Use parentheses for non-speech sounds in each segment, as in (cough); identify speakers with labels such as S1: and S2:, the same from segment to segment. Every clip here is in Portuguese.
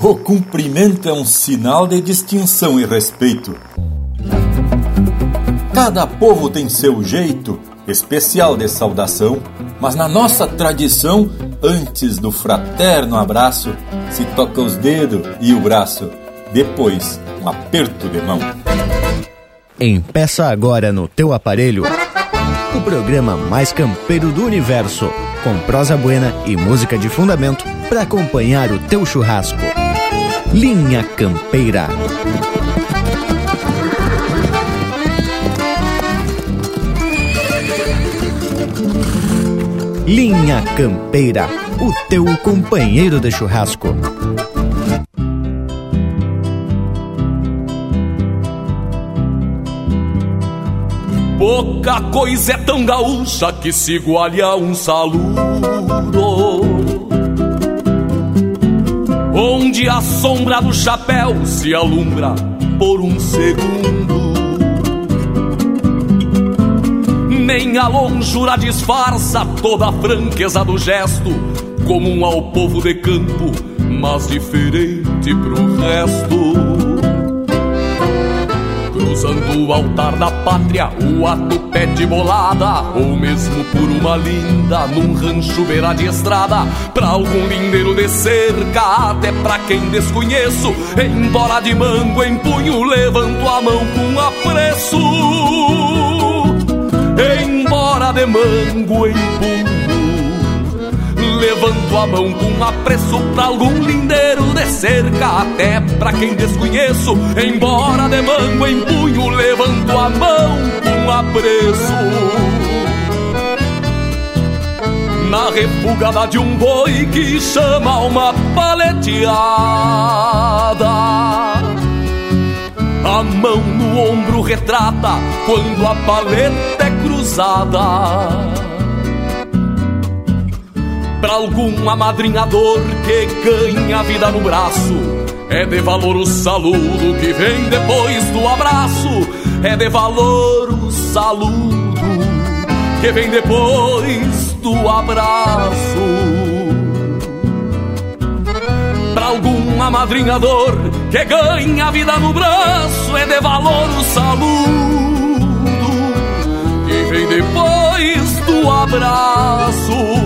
S1: O cumprimento é um sinal de distinção e respeito. Cada povo tem seu jeito especial de saudação, mas na nossa tradição, antes do fraterno abraço, se toca os dedos e o braço, depois um aperto de mão.
S2: Empeça agora no teu aparelho o programa mais campeiro do universo, com prosa buena e música de fundamento para acompanhar o teu churrasco. Linha Campeira. Linha Campeira, o teu companheiro de churrasco.
S3: Pouca coisa é tão gaúcha que se iguale a um saludo. Onde a sombra do chapéu se alumbra por um segundo. Nem a longura disfarça toda a franqueza do gesto, comum ao povo de campo, mas diferente pro resto. Cruzando o altar da pátria, o ato pede bolada, ou mesmo por uma linda, num rancho beira de estrada, pra algum lindeiro de cerca, até pra quem desconheço, embora de mango em punho, levanto a mão com apreço. Embora de mango em punho Levanto a mão com apreço pra algum lindeiro de cerca, até pra quem desconheço. Embora de mango em punho, levanto a mão com apreço. Na refugada de um boi que chama uma paleteada. A mão no ombro retrata quando a paleta é cruzada Pra algum amadrinhador que ganha vida no braço, é de valor o saludo que vem depois do abraço. É de valor o saludo que vem depois do abraço. Pra algum amadrinhador que ganha vida no braço, é de valor o saludo que vem depois do abraço.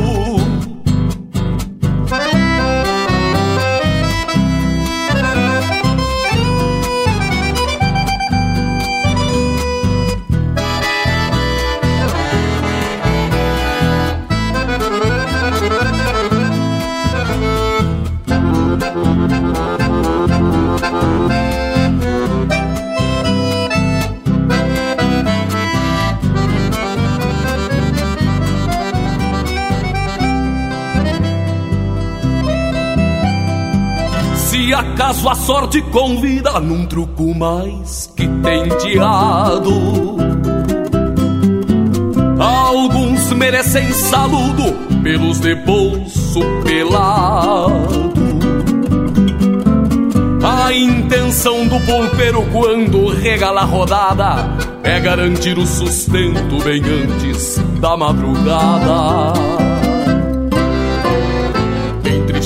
S3: Acaso a sorte convida num truco mais que tenteado Alguns merecem saludo pelos de bolso pelado. A intenção do polpeiro quando regala a rodada É garantir o sustento bem antes da madrugada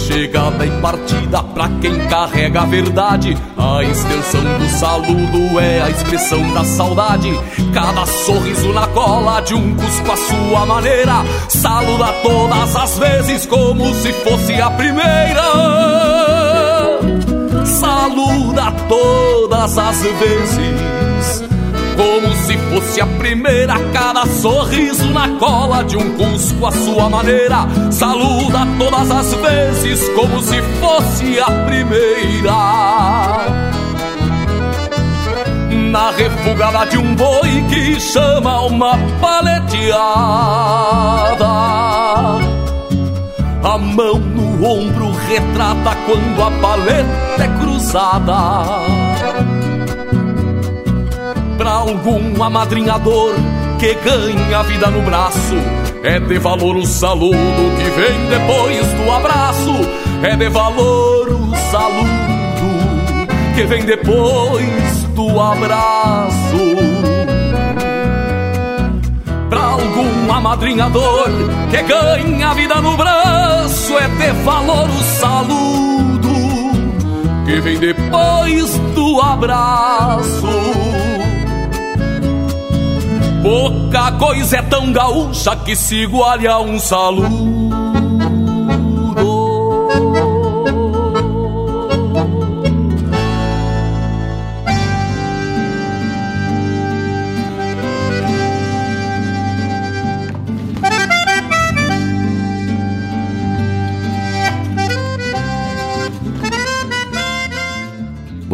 S3: chegada e partida pra quem carrega a verdade. A extensão do saludo é a expressão da saudade. Cada sorriso na cola de um cusco à sua maneira. Saluda todas as vezes como se fosse a primeira. Saluda todas as vezes como se fosse a primeira, cada sorriso na cola de um cusco à sua maneira. Saluda todas as vezes, como se fosse a primeira. Na refugada de um boi que chama uma paleteada. A mão no ombro retrata quando a paleta é cruzada pra algum amadrinhador que ganha vida no braço. É de valor o saludo que vem depois do abraço. É de valor o saludo que vem depois do abraço. Pra algum amadrinhador que ganha vida no braço. É de valor o saludo vem depois do abraço. Pouca coisa é tão gaúcha que se iguale a um saludo.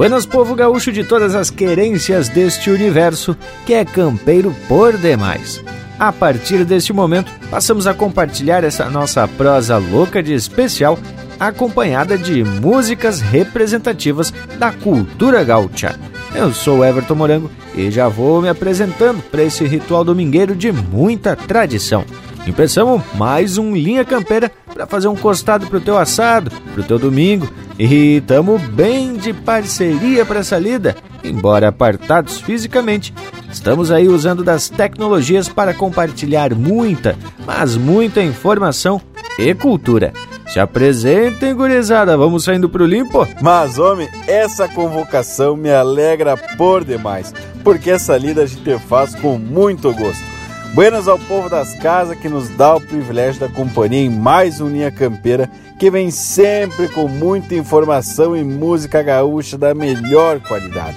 S4: Buenas, povo gaúcho de todas as querências deste universo, que é campeiro por demais. A partir deste momento, passamos a compartilhar essa nossa prosa louca de especial, acompanhada de músicas representativas da cultura gaúcha. Eu sou Everton Morango e já vou me apresentando para esse ritual domingueiro de muita tradição. Empeçamos mais um Linha Campeira para fazer um costado pro teu assado, pro teu domingo. E tamo bem de parceria para essa lida, embora apartados fisicamente. Estamos aí usando das tecnologias para compartilhar muita, mas muita informação e cultura. Se apresentem, gurizada, vamos saindo pro limpo?
S5: Mas, homem, essa convocação me alegra por demais, porque essa lida a gente faz com muito gosto. Buenas ao povo das casas que nos dá o privilégio da companhia em mais um Linha Campeira que vem sempre com muita informação e música gaúcha da melhor qualidade.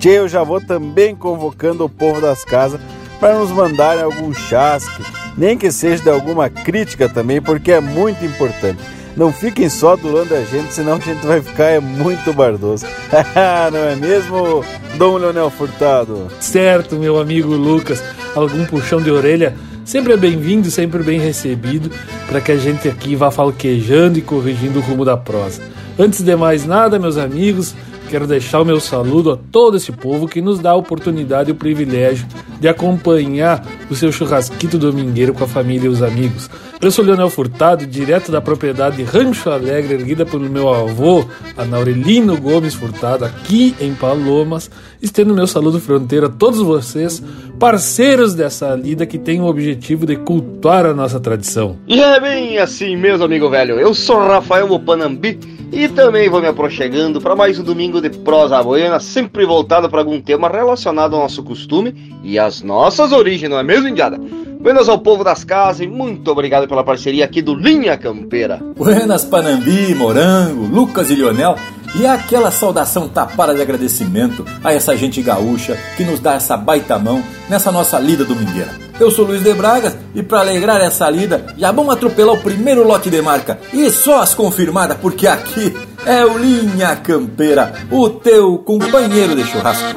S5: Tchê, eu já vou também convocando o povo das casas para nos mandarem algum chasque, nem que seja de alguma crítica também, porque é muito importante. Não fiquem só adulando a gente, senão a gente vai ficar é muito bardoso. (laughs) Não é mesmo, Dom Leonel Furtado?
S6: Certo, meu amigo Lucas algum puxão de orelha, sempre é bem-vindo, sempre bem recebido, para que a gente aqui vá falquejando e corrigindo o rumo da prosa. Antes de mais nada, meus amigos, quero deixar o meu saludo a todo esse povo que nos dá a oportunidade e o privilégio de acompanhar o seu churrasquito domingueiro com a família e os amigos. Eu sou Leonel Furtado, direto da propriedade Rancho Alegre, erguida pelo meu avô, Anaurelino Gomes Furtado, aqui em Palomas. Estendo meu saludo fronteiro a todos vocês, parceiros dessa lida que tem o objetivo de cultuar a nossa tradição.
S7: E é bem assim mesmo, amigo velho. Eu sou Rafael Mopanambi e também vou me aproximando para mais um domingo de prosa boiana, sempre voltado para algum tema relacionado ao nosso costume e às nossas origens, não é mesmo, Indiada? Buenas ao povo das casas e muito obrigado pela parceria aqui do Linha Campeira.
S1: Buenas Panambi, Morango, Lucas e Lionel. E aquela saudação tapada de agradecimento a essa gente gaúcha que nos dá essa baita mão nessa nossa lida domingueira. Eu sou Luiz de Bragas e para alegrar essa lida já vamos atropelar o primeiro lote de marca e só as confirmadas porque aqui é o Linha Campeira, o teu companheiro de churrasco.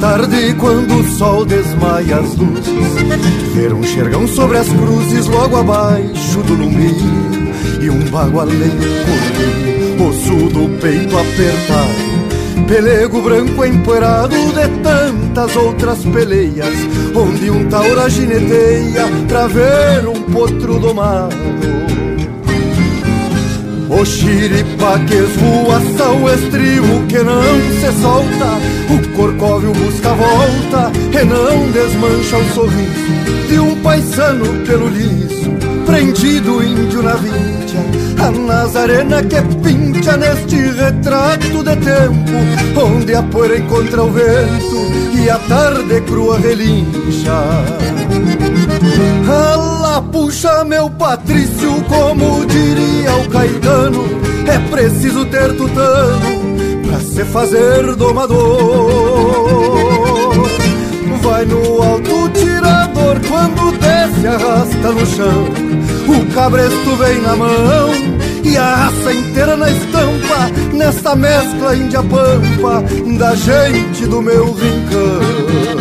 S8: Tarde, quando o sol desmaia as luzes, ver um xergão sobre as cruzes logo abaixo do lume e um bagualeiro correndo, osso do peito apertado, pelego branco empoeirado de tantas outras peleias, onde um taura gineteia pra ver um potro domado. O xiripa que esvoaça o estribo que não se solta. O corcóvio busca a volta e não desmancha o sorriso De um paisano pelo liso, prendido índio na vincha A Nazarena que pincha neste retrato de tempo Onde a poeira encontra o vento e a tarde crua relincha Puxa meu Patrício, como diria o Caetano É preciso ter tutano pra se fazer domador. Vai no alto tirador, quando desce arrasta no chão. O cabresto vem na mão e a raça inteira na estampa Nessa mescla índia-pampa da gente do meu rincão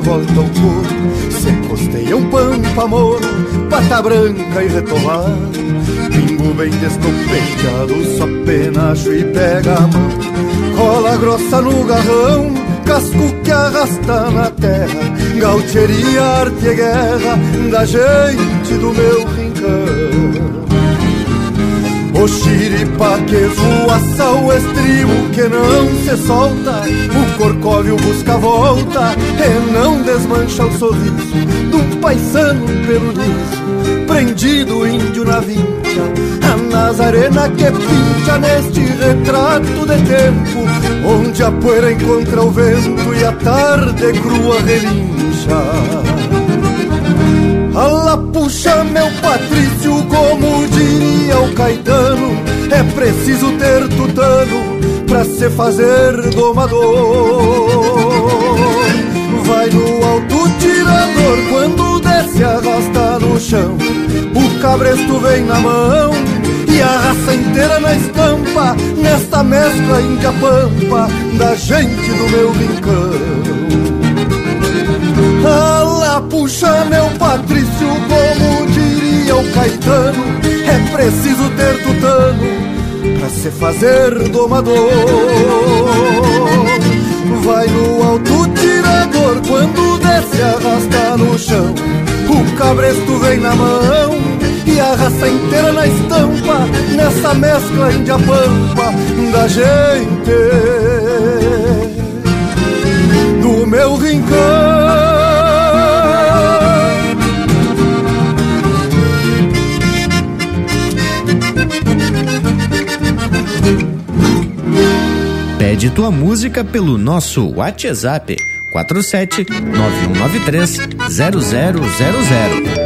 S8: volta ao couro Se costeia um pampa moro, pata branca e retomar Pingo bem descompenteado, só penacho e pega a mão. Cola grossa no garrão, casco que arrasta na terra. Gaucheria, arte e guerra da gente do meu rincão o xiripa que voaça o estribo que não se solta. O corcóvio busca volta e não desmancha o sorriso De um paisano pelo liso, prendido índio na vincha A Nazarena que pincha neste retrato de tempo Onde a poeira encontra o vento e a tarde crua relincha Ala puxa meu Patrício, como diria o Caetano É preciso ter tutano pra se fazer domador. Vai no alto tirador, quando desce arrasta no chão. O cabresto vem na mão e a raça inteira na estampa Nesta mescla índia pampa da gente do meu rincão Ala puxa meu Patrício, como diria o Caetano É preciso ter tutano pra se fazer domador. Vai no alto tirador, quando desce arrasta no chão. O cabresto vem na mão e a raça inteira na estampa Nessa mescla índia pampa da gente. Do meu rincão
S4: Pede tua música pelo nosso WhatsApp 47 9193 0000.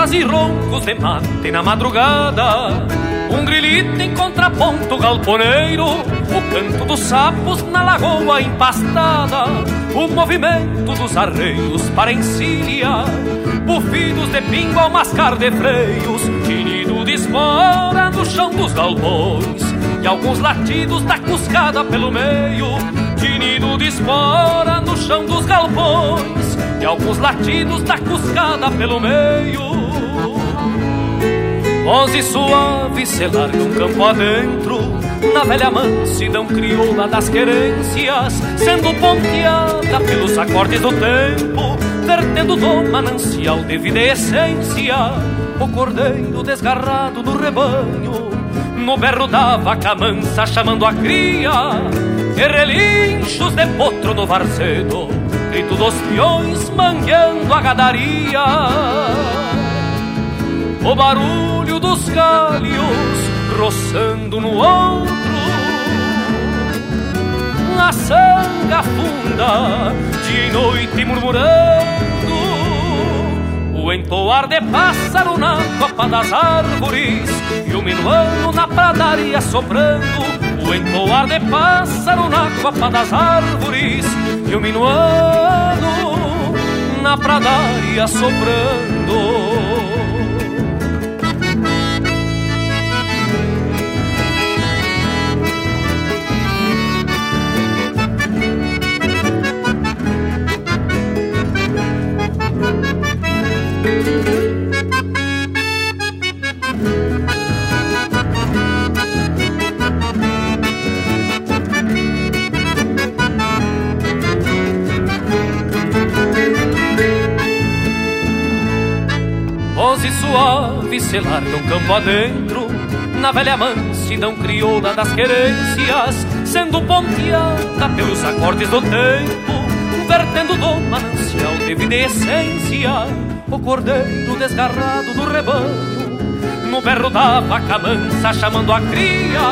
S9: Prosas e roncos de mate na madrugada. Um grilito em contraponto galponeiro, o canto dos sapos na lagoa empastada, o movimento dos arreios para encilhar, bufidos de pingo ao mascar de freios, tinido de espora no chão dos galpões, e alguns latidos da cuscada pelo meio, tinido de espora no chão dos galpões e alguns latidos da cuscada pelo meio. Voz e suave se largam campo adentro, na velha mansidão crioula das querências, sendo ponteada pelos acordes do tempo, vertendo do manancial de vida e essência, o cordeiro desgarrado do rebanho, no berro da vaca mansa chamando a cria, e relinchos de potro no varzedo grito dos peões mangueando a gadaria. O barulho dos galhos roçando no ombro, a sanga funda de noite murmurando, o entoar de pássaro na copa das árvores. E o minuano na pradaria soprando. O entoar de pássaro na copa das árvores. E o minuano na pradaria soprando campo adentro Na velha mansidão crioula das querências Sendo ponteada pelos acordes do tempo Vertendo do manancial de vida e essência O cordeiro desgarrado do rebanho No berro da vaca mansa chamando a cria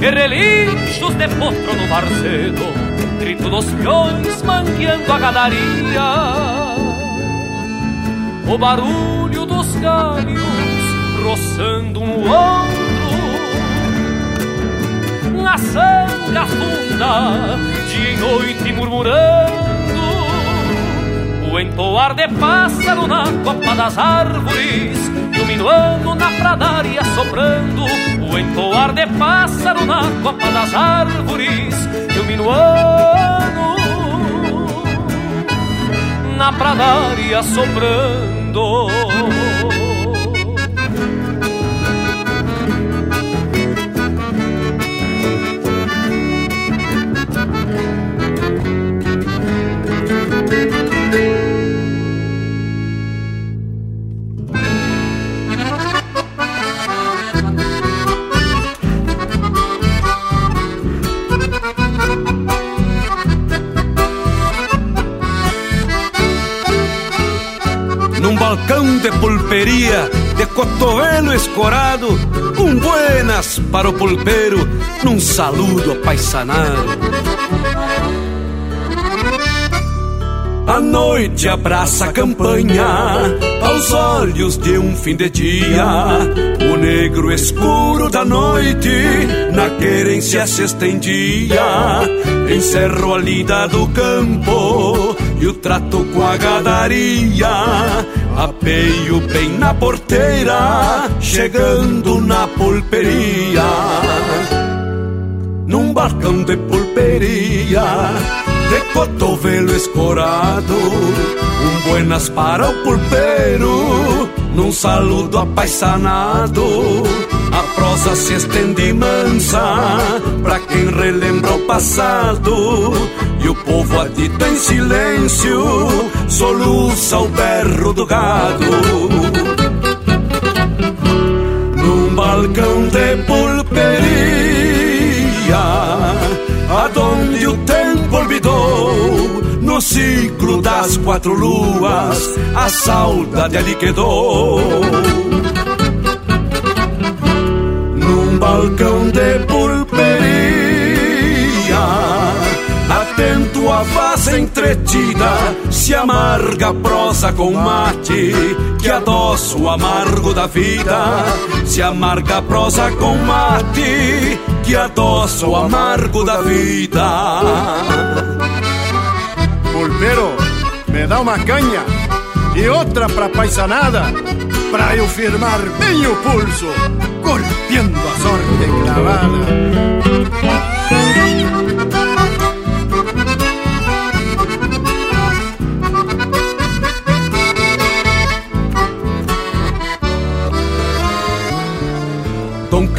S9: E relinchos de potro no varzedo Grito dos peões mangueando a gadaria. O barulho dos galhos roçando um outro. Na sanga funda, dia e noite murmurando, o entoar de pássaro na copa das árvores, iluminando na pradaria soprando, o entoar de pássaro na copa das árvores, iluminando na pradaria soprando.
S10: Cotovelo escorado, um buenas para o pulpeiro, num saludo apaisanado. A noite abraça a campanha aos olhos de um fim de dia. O negro escuro da noite na querência se estendia. Encerro a lida do campo e o trato com a gadaria. Apeio bem na porteira, chegando na pulperia. Num balcão de pulperia, de cotovelo escorado, um buenas para o pulpeiro, num saludo apaisanado. A prosa se estende mansa pra quem relembra o passado e o povo adito em silêncio soluça o berro do gado. Num balcão de pulperia, aonde o tempo olvidou, no ciclo das quatro luas, a saudade ali quedou. Num balcão de pulperia atento à voz entretida, se amarga a prosa com mate, que adoça o amargo da vida. Se amarga a prosa com mate, que adoça o amargo da vida.
S11: Pulpeiro, me dá uma canha e outra pra paisanada, pra eu firmar bem o pulso, golpeando a sorte clavada.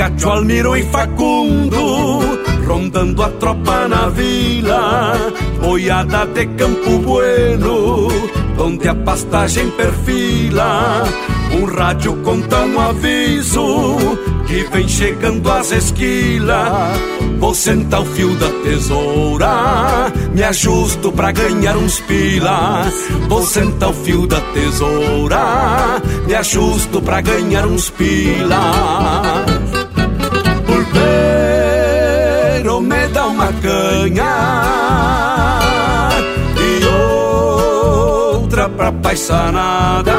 S10: Cacho, Almiro e Facundo, rondando a tropa na vila, boiada de Campo Bueno, onde a pastagem perfila. Um rádio conta um aviso que vem chegando às esquilas. Vou sentar o fio da tesoura, me ajusto pra ganhar uns pilas. Vou sentar o fio da tesoura, me ajusto pra ganhar uns pilas. Uma canha e outra pra paisanada,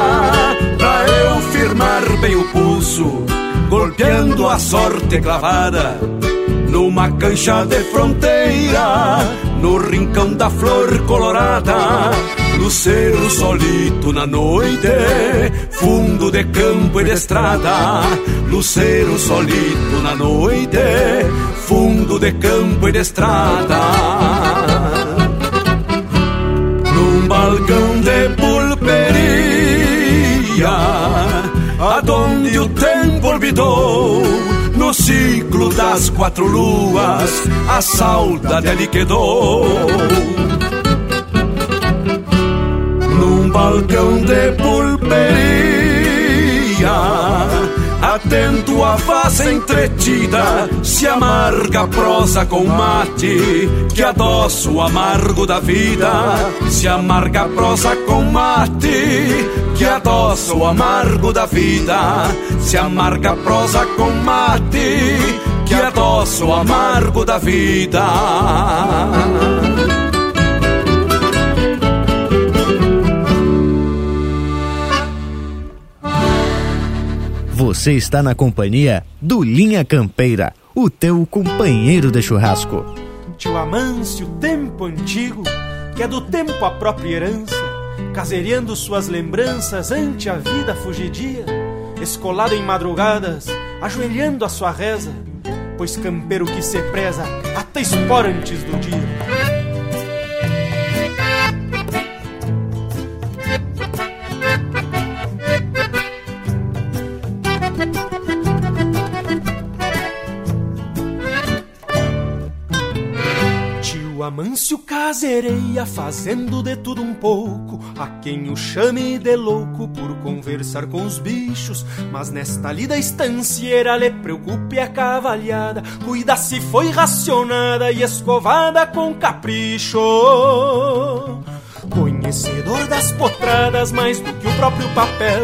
S10: pra eu firmar bem o pulso, golpeando a sorte clavada numa cancha de fronteira, no rincão da flor colorada, luceiro solito na noite, fundo de campo e de estrada, luceiro solito na noite, fundo de campo e de estrada. Num balcão de pulperia, aonde o tempo olvidou no ciclo das quatro luas, a saudade ali quedou. Num balcão de pulperia, atento à voz entretida, se amarga a prosa com mate, que adoça o amargo da vida. Se amarga a prosa com mate, que adoça o amargo da vida. Se amarga a prosa com mate, que adoça o amargo da vida.
S4: Você está na companhia do Linha Campeira, o teu companheiro de churrasco.
S12: Tio Amâncio, tempo antigo, que é do tempo a própria herança, casereando suas lembranças ante a vida fugidia, escolado em madrugadas, ajoelhando a sua reza, pois campeiro que se preza até espora antes do dia. Amâncio casereia, fazendo de tudo um pouco. A quem o chame de louco por conversar com os bichos. Mas nesta lida estancieira lhe preocupe a cavalhada. Cuida se foi racionada e escovada com capricho. Conhecedor das potradas mais do que o próprio papel.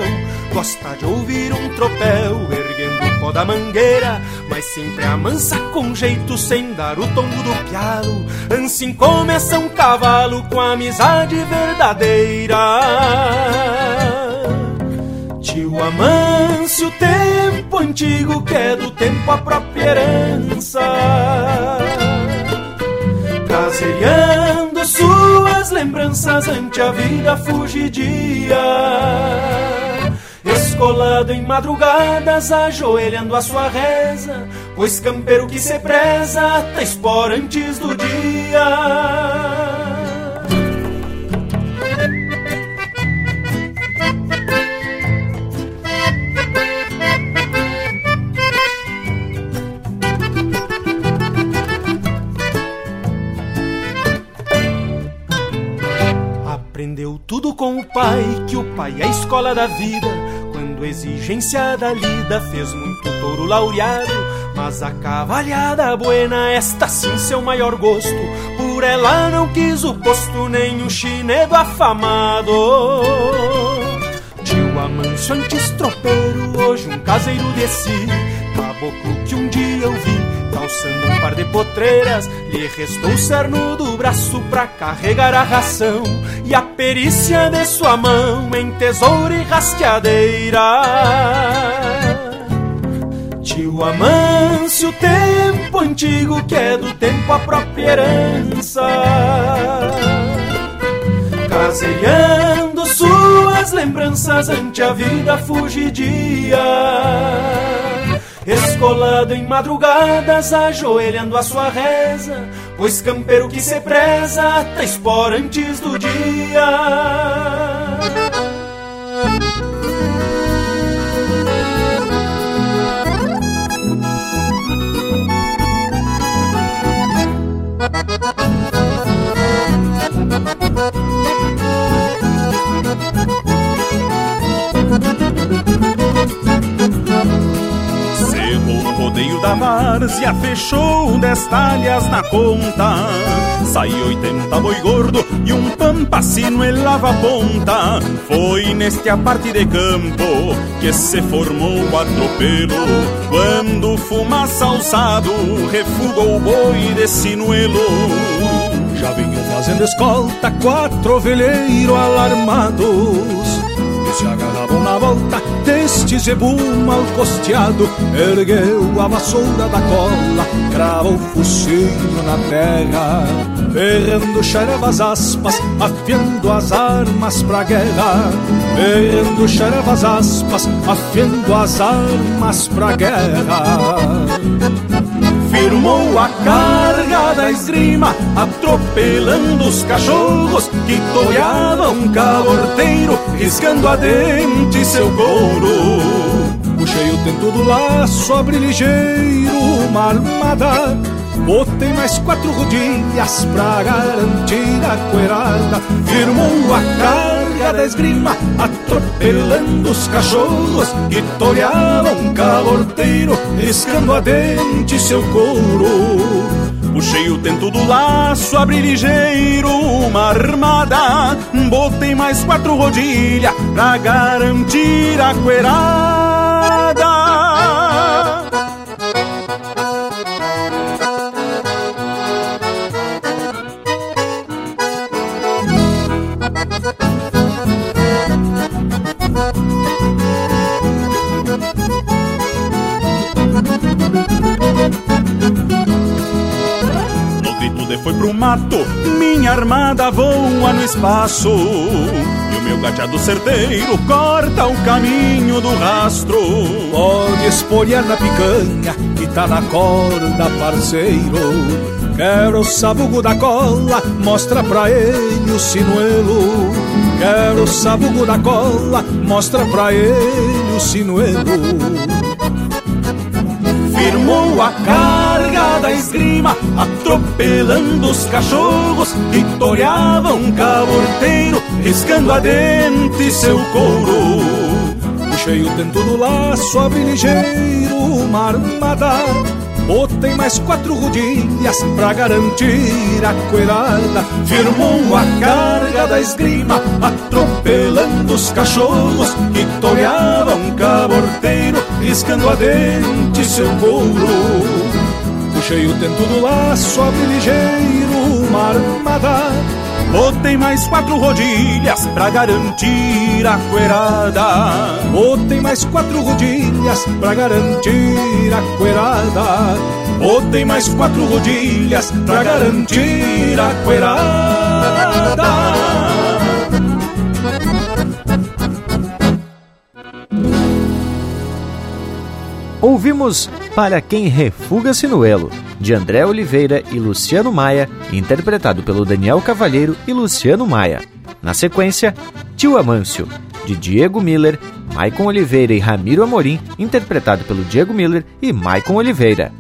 S12: Gosta de ouvir um tropel erguendo da mangueira, mas sempre amansa com jeito sem dar o tombo do pialo. Assim começa um cavalo com amizade verdadeira. Tio Amâncio, tempo antigo que é do tempo a própria herança. Caseando suas lembranças ante a vida fugidia Escolado em madrugadas, ajoelhando a sua reza, pois campeiro que se preza, tá espora antes do dia. Aprendeu tudo com o pai, que o pai é a escola da vida. Exigência da lida fez muito touro laureado. Mas a cavalhada buena, esta sim seu maior gosto. Por ela não quis o posto, nem o chinedo afamado. Tio Amanso antes tropeiro, hoje um caseiro de si. Caboclo que um dia eu vi calçando um par de potreiras, lhe restou o cerno do braço pra carregar a ração e a perícia de sua mão em tesoura e rastreadeira. Tio Amâncio, tempo antigo que é do tempo a própria herança, caseando suas lembranças ante a vida fugidia Escolado em madrugadas, ajoelhando a sua reza, pois campeiro que se preza, tá espora antes do dia.
S13: Rodeio da várzea fechou dez talhas na conta Saiu oitenta boi gordo e um pampacino em lava ponta. Foi neste aparte de campo que se formou o atropelo. Quando fumaça alçado refugou o boi de sinuelo.
S14: Já vinham fazendo escolta quatro veleiros alarmados se agarravam na volta deste zebu mal costeado. Ergueu a vassoura da cola, cravou o focinho na terra, errando xerevas aspas, afiando as armas pra guerra. Errando xerevas aspas, afiando as armas pra guerra firmou a carga da esgrima, atropelando os cachorros que toreavam caborteiro, riscando a dente seu couro. Puxei o tento do laço, abri ligeiro uma armada, botei mais quatro rodilhas pra garantir a coerada, firmou a carga da esgrima, atropelando os cachorros que toreavam um calorteiro, riscando a dente seu couro.
S13: Puxei o tento do laço, abri ligeiro uma armada, botei mais quatro rodilhas pra garantir a coerada. Pro mato, minha armada voa no espaço. E o meu gateado certeiro corta o caminho do rastro.
S14: Pode espolhar na picanha que tá na corda, parceiro. Quero o sabugo da cola, mostra pra ele o sinuelo. Quero o sabugo da cola, mostra pra ele o sinuelo
S13: firmou a carga da esgrima, atropelando os cachorros que um caborteiro, riscando a dente seu couro.
S14: Puxei o tento do laço, abri ligeiro uma armada Botei mais quatro rodilhas pra garantir a coelhada.
S13: Firmou a carga da esgrima, atropelando os cachorros que um caborteiro, riscando a dente seu couro.
S14: Puxei o tento do laço, abri ligeiro uma armada.
S13: Botei mais quatro rodilhas pra garantir a coerada.
S14: Botei mais quatro rodilhas pra garantir a coerada.
S13: Botei mais quatro rodilhas pra garantir a coerada.
S4: Ouvimos Para Quem Refuga-se no Elo, de André Oliveira e Luciano Maia, interpretado pelo Daniel Cavalheiro e Luciano Maia. Na sequência, Tio Amâncio, de Diego Miller, Maicon Oliveira e Ramiro Amorim, interpretado pelo Diego Miller e Maicon Oliveira.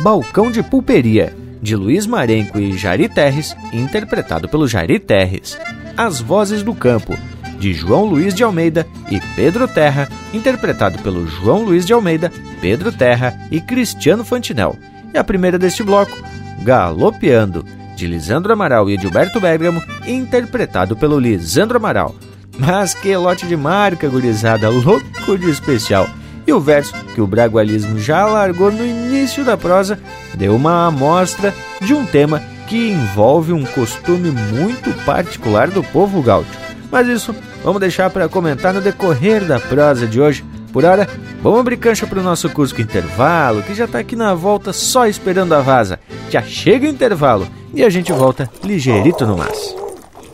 S4: Balcão de Pulperia, de Luiz Marenco e Jari Terres, interpretado pelo Jari Terres. As Vozes do Campo, de João Luiz de Almeida e Pedro Terra, interpretado pelo João Luiz de Almeida, Pedro Terra e Cristiano Fantinel. E a primeira deste bloco, Galopeando, de Lisandro Amaral e Edilberto Bergamo, interpretado pelo Lisandro Amaral. Mas que lote de marca, gurizada, louco de especial. E o verso que o bragualismo já largou no início da prosa deu uma amostra de um tema que envolve um costume muito particular do povo gaúcho. Mas isso vamos deixar para comentar no decorrer da prosa de hoje. Por hora, vamos abrir cancha para o nosso Cusco Intervalo, que já está aqui na volta só esperando a vaza. Já chega o intervalo e a gente volta ligeirito no mas.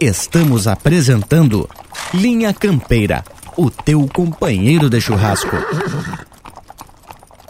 S15: Estamos apresentando Linha Campeira, o teu companheiro de churrasco.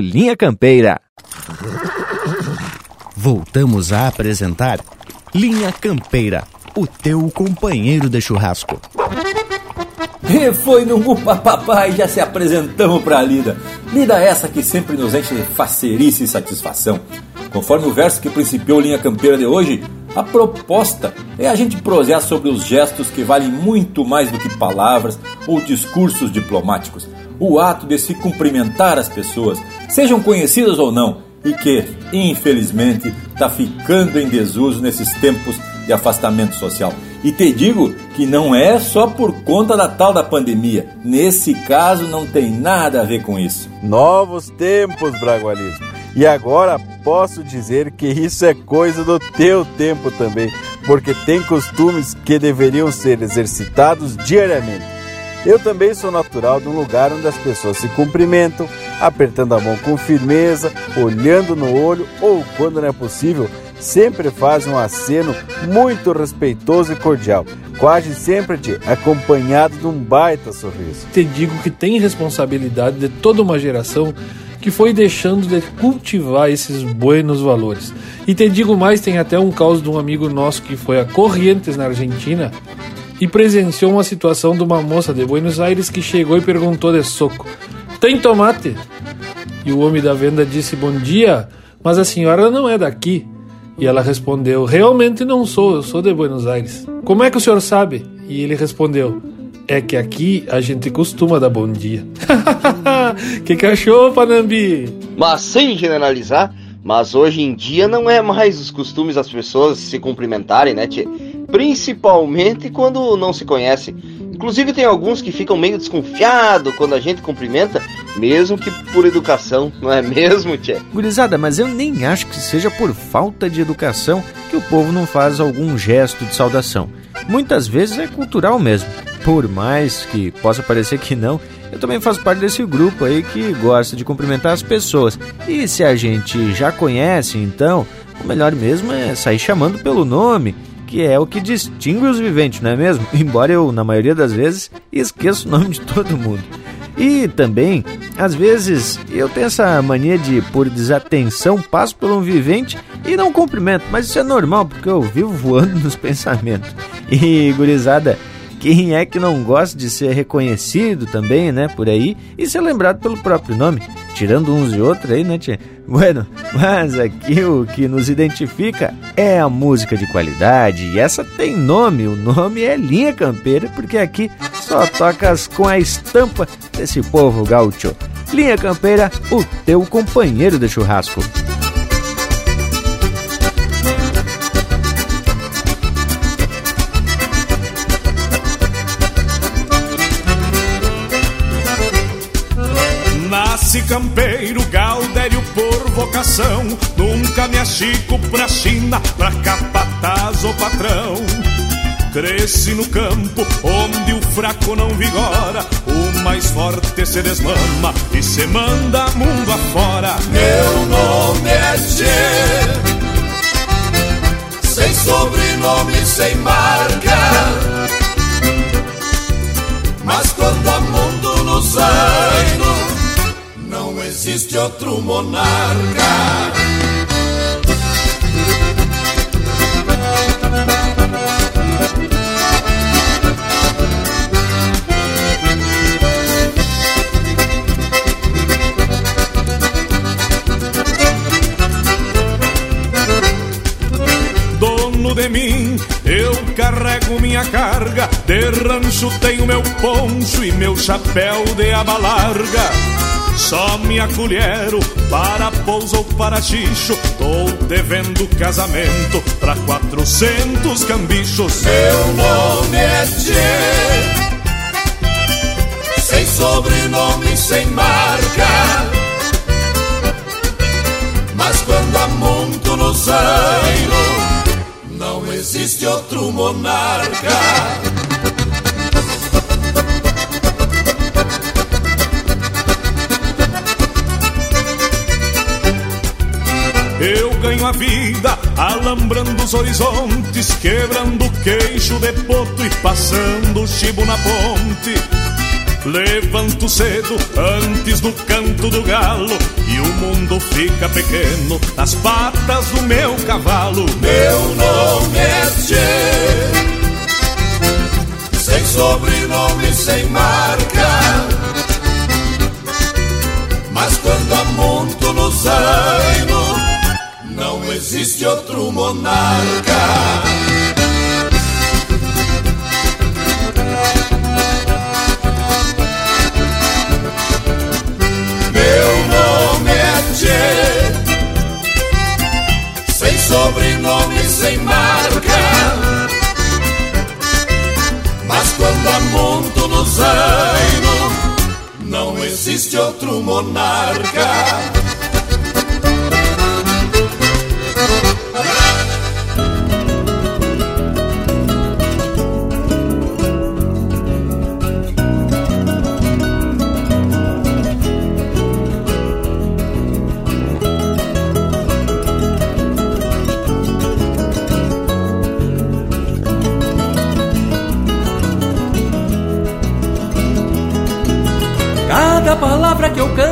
S4: Linha Campeira.
S15: Voltamos a apresentar Linha Campeira, o teu companheiro de churrasco.
S1: E foi no Mupa Papai já se apresentamos para a lida. Lida essa que sempre nos enche de facerice e satisfação. Conforme o verso que principiou Linha Campeira de hoje, a proposta é a gente prosear sobre os gestos que valem muito mais do que palavras ou discursos diplomáticos. O ato de se cumprimentar as pessoas, sejam conhecidas ou não, e que, infelizmente, está ficando em desuso nesses tempos de afastamento social. E te digo que não é só por conta da tal da pandemia. Nesse caso, não tem nada a ver com isso.
S5: Novos tempos, Bragualismo. E agora posso dizer que isso é coisa do teu tempo também, porque tem costumes que deveriam ser exercitados diariamente. Eu também sou natural de um lugar onde as pessoas se cumprimentam, apertando a mão com firmeza, olhando no olho ou, quando não é possível, sempre fazem um aceno muito respeitoso e cordial, quase sempre acompanhado de um baita sorriso.
S6: Te digo que tem responsabilidade de toda uma geração que foi deixando de cultivar esses buenos valores. E te digo mais, tem até um caso de um amigo nosso que foi a Corrientes na Argentina e presenciou uma situação de uma moça de Buenos Aires que chegou e perguntou de soco: Tem tomate? E o homem da venda disse: Bom dia, mas a senhora não é daqui. E ela respondeu: Realmente não sou, eu sou de Buenos Aires. Como é que o senhor sabe? E ele respondeu: É que aqui a gente costuma dar bom dia. (laughs) que cachorro, Panambi!
S7: Mas sem generalizar, Mas hoje em dia não é mais os costumes das pessoas se cumprimentarem, né, tchê? Principalmente quando não se conhece. Inclusive tem alguns que ficam meio desconfiados quando a gente cumprimenta, mesmo que por educação, (laughs) não é mesmo, Tchê?
S4: Gurizada, mas eu nem acho que seja por falta de educação que o povo não faz algum gesto de saudação. Muitas vezes é cultural mesmo. Por mais que possa parecer que não, eu também faço parte desse grupo aí que gosta de cumprimentar as pessoas. E se a gente já conhece, então, o melhor mesmo é sair chamando pelo nome que é o que distingue os viventes, não é mesmo? (laughs) Embora eu, na maioria das vezes, esqueça o nome de todo mundo. E também, às vezes, eu tenho essa mania de, por desatenção, passo por um vivente e não cumprimento, mas isso é normal porque eu vivo (laughs) voando nos pensamentos. E, gurizada, quem é que não gosta de ser reconhecido também, né, por aí e ser lembrado pelo próprio nome? Tirando uns e outros aí, né, tia? Bueno, mas aqui o que nos identifica é a música de qualidade e essa tem nome, o nome é Linha Campeira, porque aqui só tocas com a estampa desse povo gaúcho. Linha Campeira, o teu companheiro de churrasco.
S14: Campeiro, gaudério por vocação. Nunca me achico pra China, pra capataz ou patrão. Cresci no campo, onde o fraco não vigora. O mais forte se desmama e se manda mundo afora.
S3: Meu nome é Tchê, sem sobrenome, sem marca. Mas quando a mundo nos anos existe outro monarca.
S14: Tenho meu poncho e meu chapéu de aba larga. Só me acolhero para pouso ou para xixo. Tô devendo casamento pra quatrocentos cambichos.
S3: Meu nome é Tchê Sem sobrenome, sem marca. Mas quando muito no zaino Não existe outro monarca
S14: vida alambrando os horizontes, quebrando o queixo de poto e passando o chibo na ponte. Levanto cedo antes do canto do galo e o mundo fica pequeno nas patas do meu cavalo.
S3: Meu nome é Tchê, sem sobrenome, sem marca. Mas quando muito nos anos existe outro monarca. Meu nome é Tchê, sem sobrenome, sem marca. Mas quando há muito nos anos, não existe outro monarca.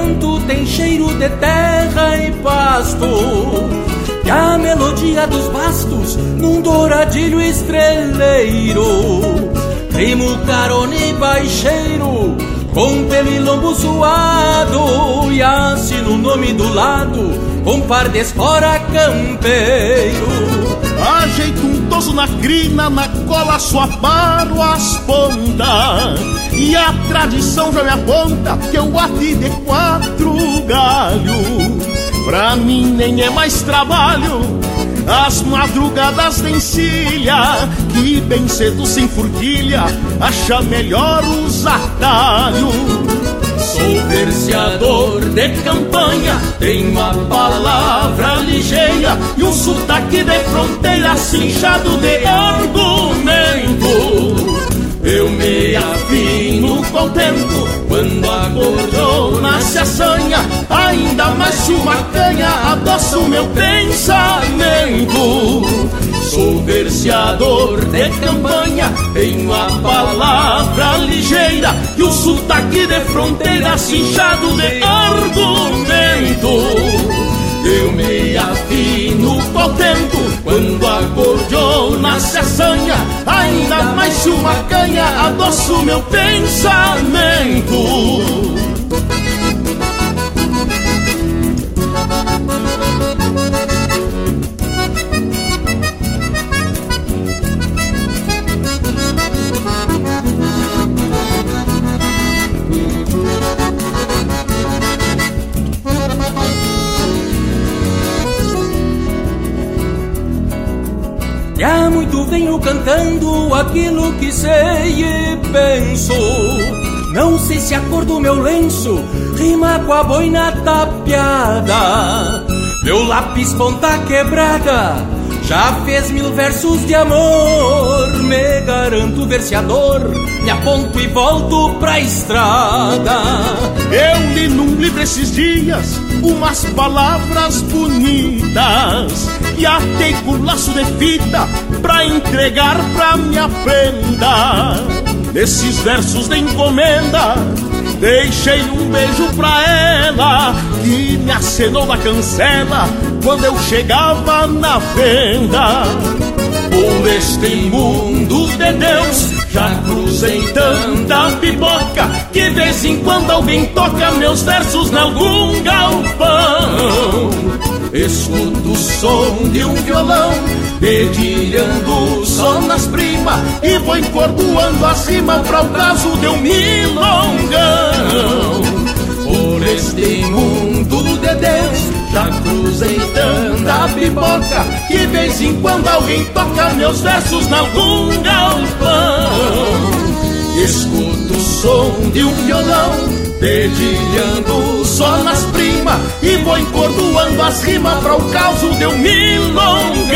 S12: Canto tem cheiro de terra e pasto. E a melodia dos bastos num douradilho estreleiro. Primo carone baixeiro com pelilombo suado e assino o nome do lado com par de espora campeiro.
S16: Ajeito um toso na crina, na cola só paro as pontas E a tradição já me aponta que eu bati de quatro galhos. Pra mim nem é mais trabalho. As madrugadas de encilha Que bem cedo sem furquilha Acha melhor os atalhos.
S3: Sou verseador de campanha Tenho uma palavra ligeira E um sotaque de fronteira Cinchado de argumento eu me afino com o tempo Quando a cordona se assanha. Ainda mais uma canha Adoça o meu pensamento. Sou verseador de campanha Tenho a palavra ligeira E o sotaque de fronteira Cinchado de argumento. Eu me afino tempo Quando a cordiona se assanha Ainda mais uma canha Adoço meu pensamento venho cantando aquilo que sei e penso. Não sei se a cor do meu lenço rima com a boina tapeada. Meu lápis ponta quebrada já fez mil versos de amor. Me garanto verseador, me aponto e volto pra estrada.
S16: Eu li num livro esses dias umas palavras bonitas e atei com laço de fita pra entregar pra minha prenda. Nesses versos de encomenda, deixei um beijo pra ela que me acenou na cancela quando eu chegava na venda. Por este mundo de Deus já cruzei tanta pipoca Que vez em quando alguém toca meus versos em algum galpão Escuto o som de um violão Dedilhando só nas primas E vou encordoando as rimas Pra o caso de um milongão Por este mundo de Deus já cruzei tanta pipoca Que vez em quando alguém toca meus versos em algum galpão Escuto o som de um violão Dedilhando só nas primas E vou encordoando as rimas Para o caos de um milongão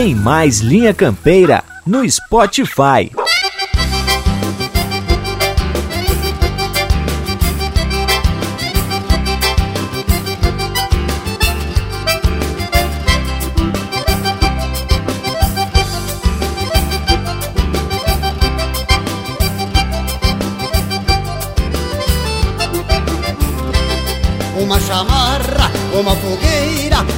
S4: Tem mais Linha Campeira no Spotify.
S17: Uma chamarra, uma fogueira,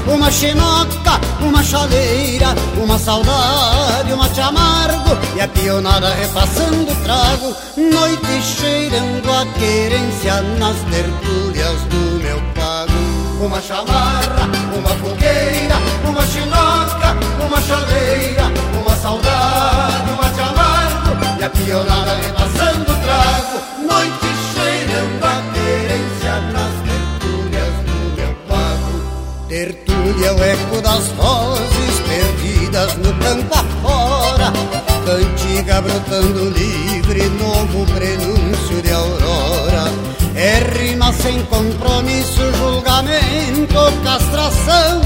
S17: uma chinoca, uma chaleira, uma saudade, um mate amargo. E a pionada repassando trago, noite cheirando a querência nas tertúlias do meu pago. Uma chamarra, uma fogueira, uma chinoca, uma chaleira, uma saudade, um mate amargo. E a pionada repassando trago, noite é o eco das vozes perdidas no campo afora. Cantiga brotando livre, novo prenúncio de aurora. É rima sem compromisso, julgamento, castração.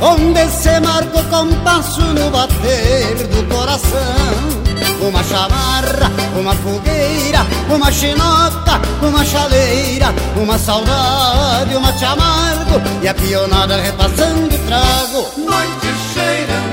S17: Onde se marca o compasso no bater do coração uma chamarra, uma fogueira, uma chinoca, uma chaleira, uma saudade, uma te amargo e a pionada repassando trago. Noite cheirando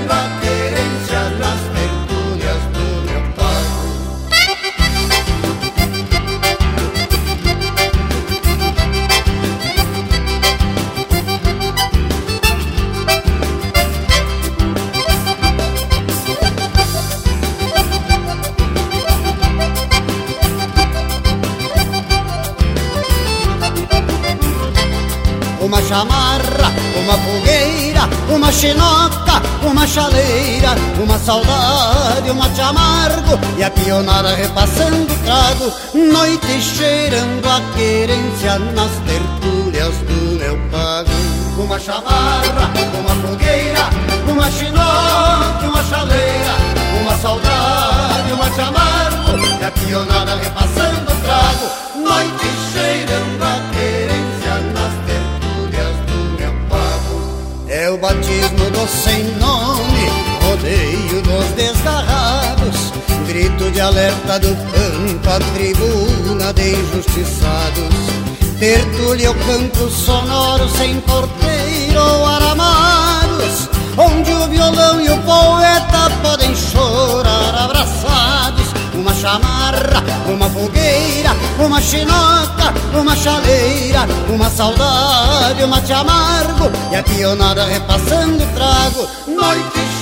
S17: chamarra, uma fogueira, uma chinoca, uma chaleira, uma saudade, uma te amargo e a pionada repassando trago, noite cheirando a querência nas tertúlias do meu pago. Uma chamarra, uma fogueira, uma chinoca, uma chaleira, uma saudade, uma te amargo e a pionada repassando trago, noite cheirando batismo do sem nome, rodeio dos desgarrados, grito de alerta do campo, a tribuna de injustiçados. Tertúlia o canto sonoro sem porteiro ou aramados, onde o violão e o poeta podem chorar abraçados uma chamarra, uma fogueira, uma chinoca, uma chaleira, uma saudade, uma te amargo e a pionada repassando trago, noite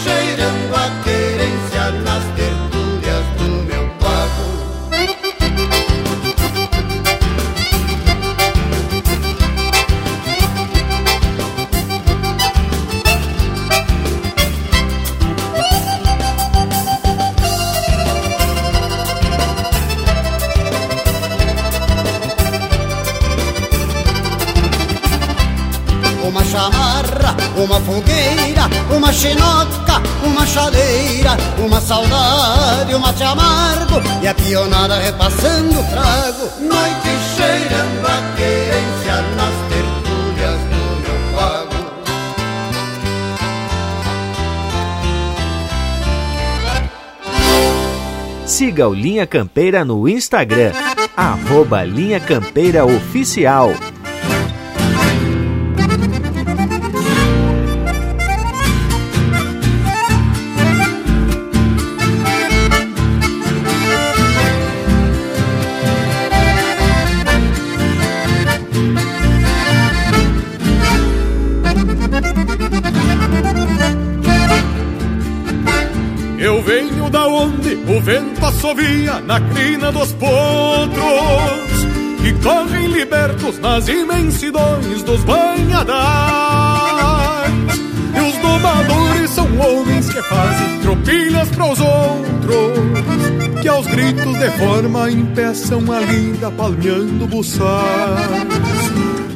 S17: uma fogueira, uma chinoca, uma chaleira, uma saudade, uma te amargo e a pionada repassando o trago, noite cheirando a querência nas tertúlias do meu pago.
S4: Siga o Linha Campeira no Instagram, arroba Linha Campeira Oficial.
S18: Assovia na crina dos potros que correm libertos nas imensidões dos banhadais. E os domadores são homens que fazem tropilhas para os outros, que aos gritos de forma impeçam a lida palmeando buçais.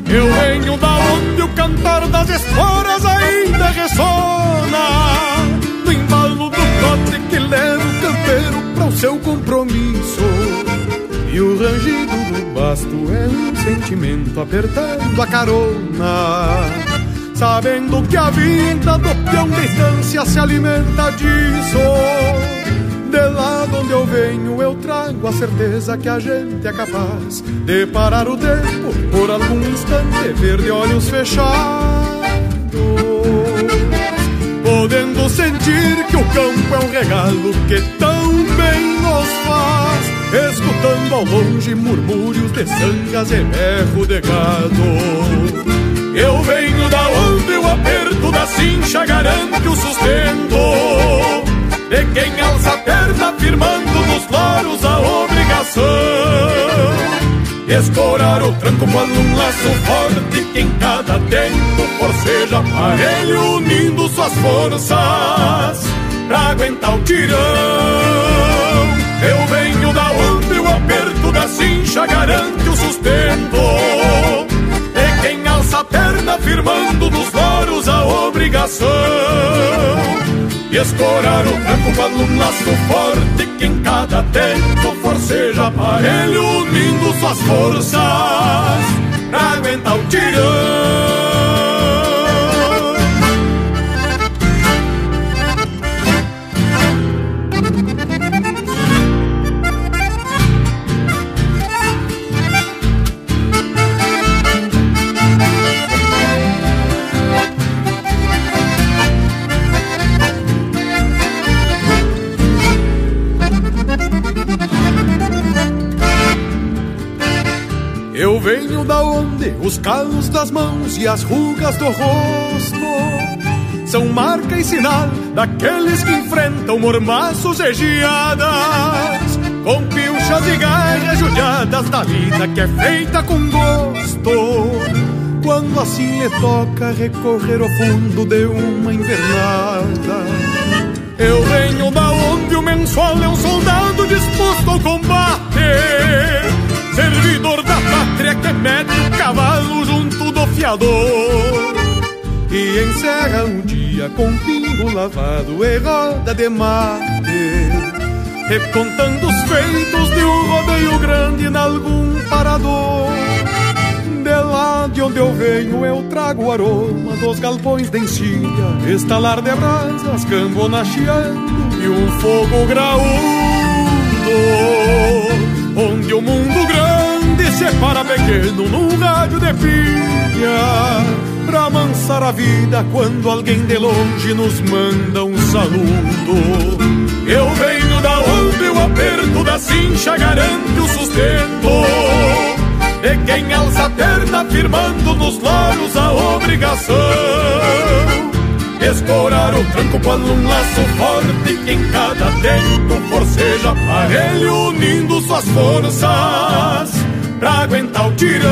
S18: Eu venho da onde o cantar das esporas ainda ressona no embalo trote que leva o campeiro para o seu compromisso. E o rangido do basto é um sentimento apertando a carona. Sabendo que a vida do peão de estância se alimenta disso. De lá de onde eu venho, eu trago a certeza que a gente é capaz de parar o tempo por algum instante, ver de olhos fechados podendo sentir que o campo é um regalo que tão bem nos faz, escutando ao longe murmúrios de sangas e berro de gado. Eu venho da onde o aperto da cincha garante o sustento de quem alça a perna firmando nos loros a obrigação. Escorar o tranco quando um laço forte que em cada tempo forceja aparelho unindo suas forças pra aguentar o tirão. Eu venho da onde o aperto da cincha garante o sustento firmando nos loros a obrigação. E escorar o tranco quando um laço forte que em cada tempo forceja aparelho unindo suas forças pra aguentar o tirão. Da onde os calos das mãos e as rugas do rosto são marca e sinal daqueles que enfrentam mormaços e geadas, com pilchas e garras judiadas da vida que é feita com gosto. quando assim lhe toca recorrer ao fundo de uma invernada. Eu venho da onde o mensual é um soldado disposto ao combate, servidor que mete o cavalo junto do fiador. E encerra um dia com pingo lavado e roda de mate, recontando os feitos de um rodeio grande em algum parador. De lá de onde eu venho eu trago o aroma dos galpões de encilha, estalar de brasas, cambona chiando e um fogo graúdo, onde o mundo grande separa pequeno num rádio de pilha, pra amansar a vida quando alguém de longe nos manda um saludo. Eu venho da onde o aperto da cincha garante o sustento e quem alça a perna firmando nos laros a obrigação Escorar o tranco quando um laço forte que em cada tempo forceja aparelho unindo suas forças Pra aguentar o tirão.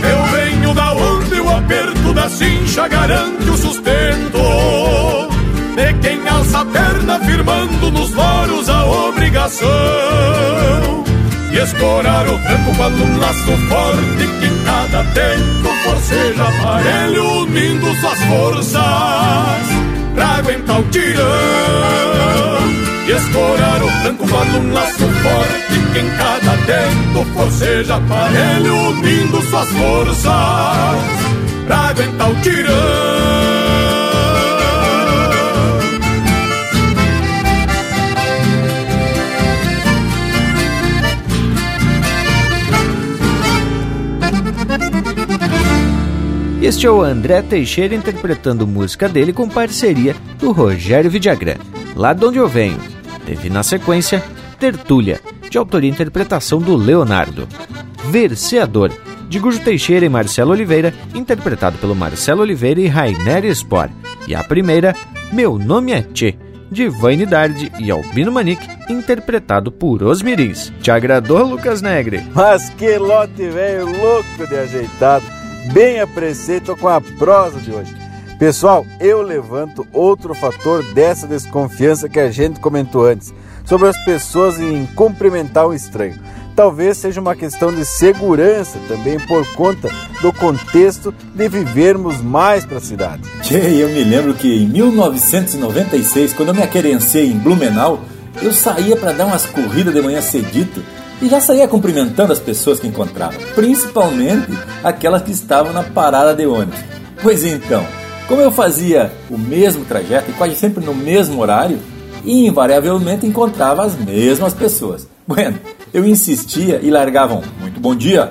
S18: Eu venho da onde o aperto da cincha garante o sustento. De quem alça a perna firmando nos loros a obrigação. E escorar o tranco quando um laço forte que cada tempo forceja aparelho unindo suas forças pra aguentar o tirão. Escorar o tranco quando um laço forte que em cada tempo forceja aparelho unindo suas forças pra aguentar o tirão.
S4: Este é o André Teixeira interpretando música dele com parceria do Rogério Vidagrã, lá de onde eu venho. Teve na sequência Tertúlia, de autoria e interpretação do Leonardo. Verseador, de Gujo Teixeira e Marcelo Oliveira, interpretado pelo Marcelo Oliveira e Rainer Spor. E a primeira, Meu Nome é Tchê, de Vainidade e Albino Manique, interpretado por Os Mirins. Te agradou, Lucas Negre?
S5: Mas que lote velho louco de ajeitado! bem a preceito com a prosa de hoje. Pessoal, eu levanto outro fator dessa desconfiança que a gente comentou antes, sobre as pessoas em cumprimentar o estranho. Talvez seja uma questão de segurança também por conta do contexto de vivermos mais para a cidade.
S1: Eu me lembro que em 1996, quando eu me aquerenciei em Blumenau, eu saía para dar umas corridas de manhã cedito e já saía cumprimentando as pessoas que encontrava, principalmente aquelas que estavam na parada de ônibus. Pois então, como eu fazia o mesmo trajeto e quase sempre no mesmo horário, invariavelmente encontrava as mesmas pessoas. (laughs) Bueno, eu insistia e largavam muito bom dia,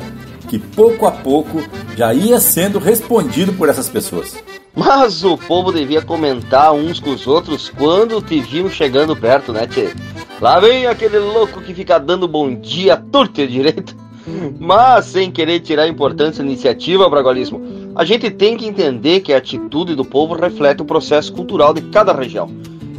S1: que pouco a pouco já ia sendo respondido por essas pessoas.
S7: Mas o povo devia comentar uns com os outros quando te viam chegando perto, né, tchê? Lá vem aquele louco que fica dando bom dia torto e direito. (laughs) Mas sem querer tirar importância da iniciativa, Bragualismo, a gente tem que entender que a atitude do povo reflete o processo cultural de cada região.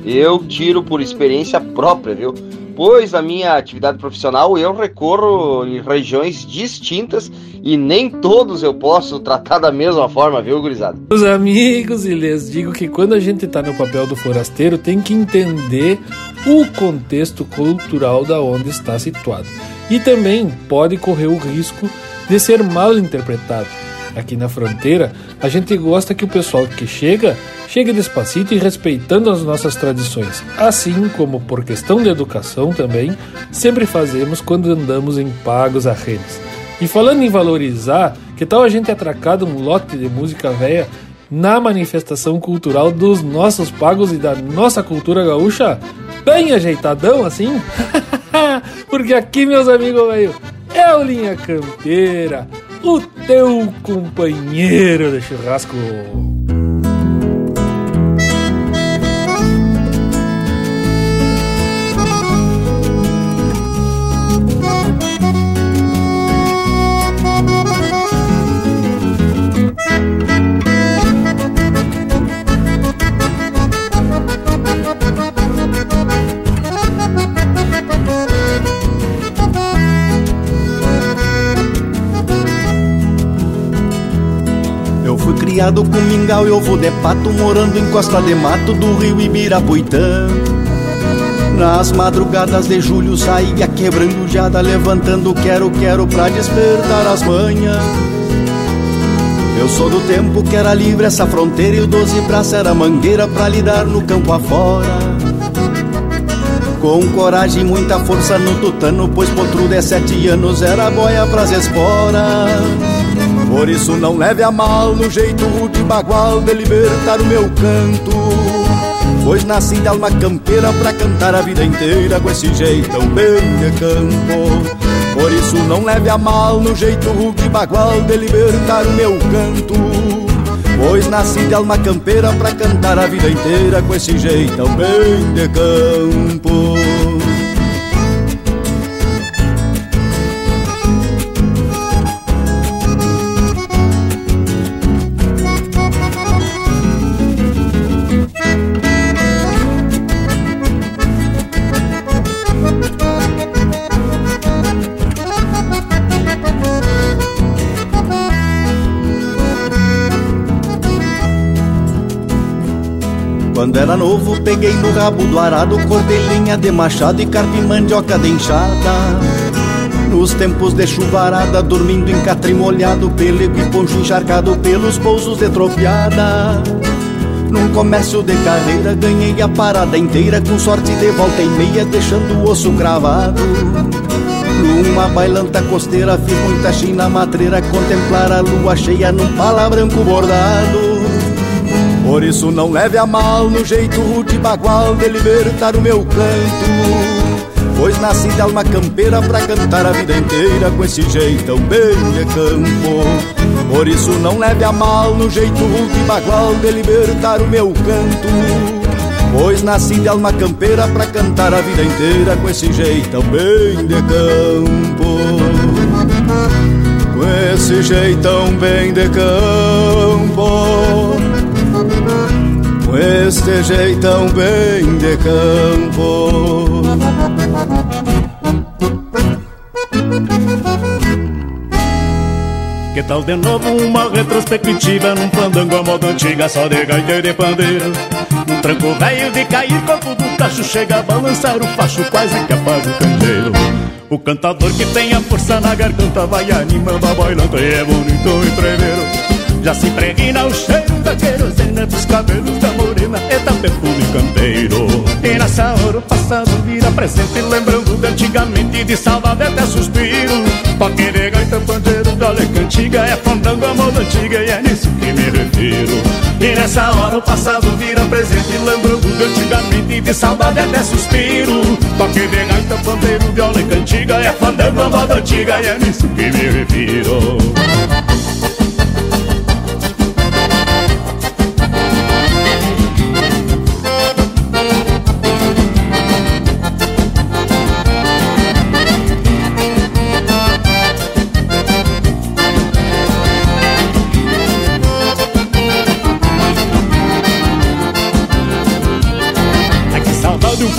S7: Eu tiro por experiência própria, viu? Pois a minha atividade profissional eu recorro em regiões distintas e nem todos eu posso tratar da mesma forma, viu, gurizada?
S6: Os amigos, e lhes digo que quando a gente está no papel do forasteiro, tem que entender o contexto cultural da onde está situado. E também pode correr o risco de ser mal interpretado. Aqui na fronteira, a gente gosta que o pessoal que chega chegue despacito e respeitando as nossas tradições, assim como por questão de educação também, sempre fazemos quando andamos em pagos arrenos. E falando em valorizar, que tal a gente atracar um lote de música velha na manifestação cultural dos nossos pagos e da nossa cultura gaúcha? Bem ajeitadão assim? (laughs) Porque aqui, meus amigos velho, é o Linha Campeira, o teu companheiro de churrasco.
S10: Com mingau e ovo de pato, morando em costa de mato do rio Ibirapuitã. Nas madrugadas de julho saía quebrando jada, levantando quero, quero pra despertar as manhãs. Eu sou do tempo que era livre essa fronteira e o doze braços era mangueira pra lidar no campo afora. Com coragem e muita força no tutano, pois potro de sete anos era boia pras esporas. Por isso não leve a mal no jeito rude bagual de libertar o meu canto. Pois nasci de alma campeira pra cantar a vida inteira com esse jeitão bem de campo. Por isso não leve a mal no jeito rude bagual de libertar o meu canto. Pois nasci de alma campeira pra cantar a vida inteira com esse jeitão bem de campo. Quando era novo, peguei no rabo do arado, cortei lenha de machado e carpe mandioca de enxada. Nos tempos de chuvarada, dormindo em catre molhado, pelego e poncho encharcado pelos pousos de tropiada. Num comércio de carreira, ganhei a parada inteira, com sorte de volta e meia, deixando o osso cravado. Numa bailanta costeira, fiz muita china matreira, contemplar a lua cheia num pala branco bordado. Por isso não leve a mal no jeito rude bagual de libertar o meu canto. Pois nasci de alma campeira pra cantar a vida inteira com esse jeitão bem de campo. Por isso não leve a mal no jeito rude bagual de libertar o meu canto. Pois nasci de alma campeira pra cantar a vida inteira com esse jeitão bem de campo. Com esse jeitão bem de campo este jeitão bem de campo.
S19: Que tal de novo uma retrospectiva num fandango a moda antiga só de gaita e de pandeiro? Um tranco velho de cair, corpo do cacho chega a balançar o facho, quase que apaga o candeeiro. O cantador que tem a força na garganta vai animando a bailanta e é bonito e treveiro. Já se impregna o cheiro da querosena dos cabelos da morena Eita perfume campeiro E nessa hora o passado vira presente Lembrando de antigamente de saudade até suspiro. Toque de gaita pandeiro da leca antiga É fandango a moda antiga e é nisso que me refiro. E nessa hora o passado vira presente Lembrando de antigamente de saudade até suspiro. Toque de gaita pandeiro viola cantiga É fandango a moda antiga e é nisso que me refiro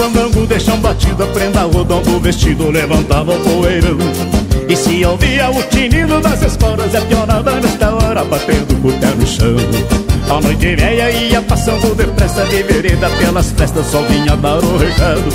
S19: fandango de chão batido, a prenda rodando o vestido levantava o poeirão. E se ouvia o tinido das esporas, é pionada nesta hora, batendo o pé no chão. A noite velha ia passando depressa de vereda pelas festas, só vinha dar o recado.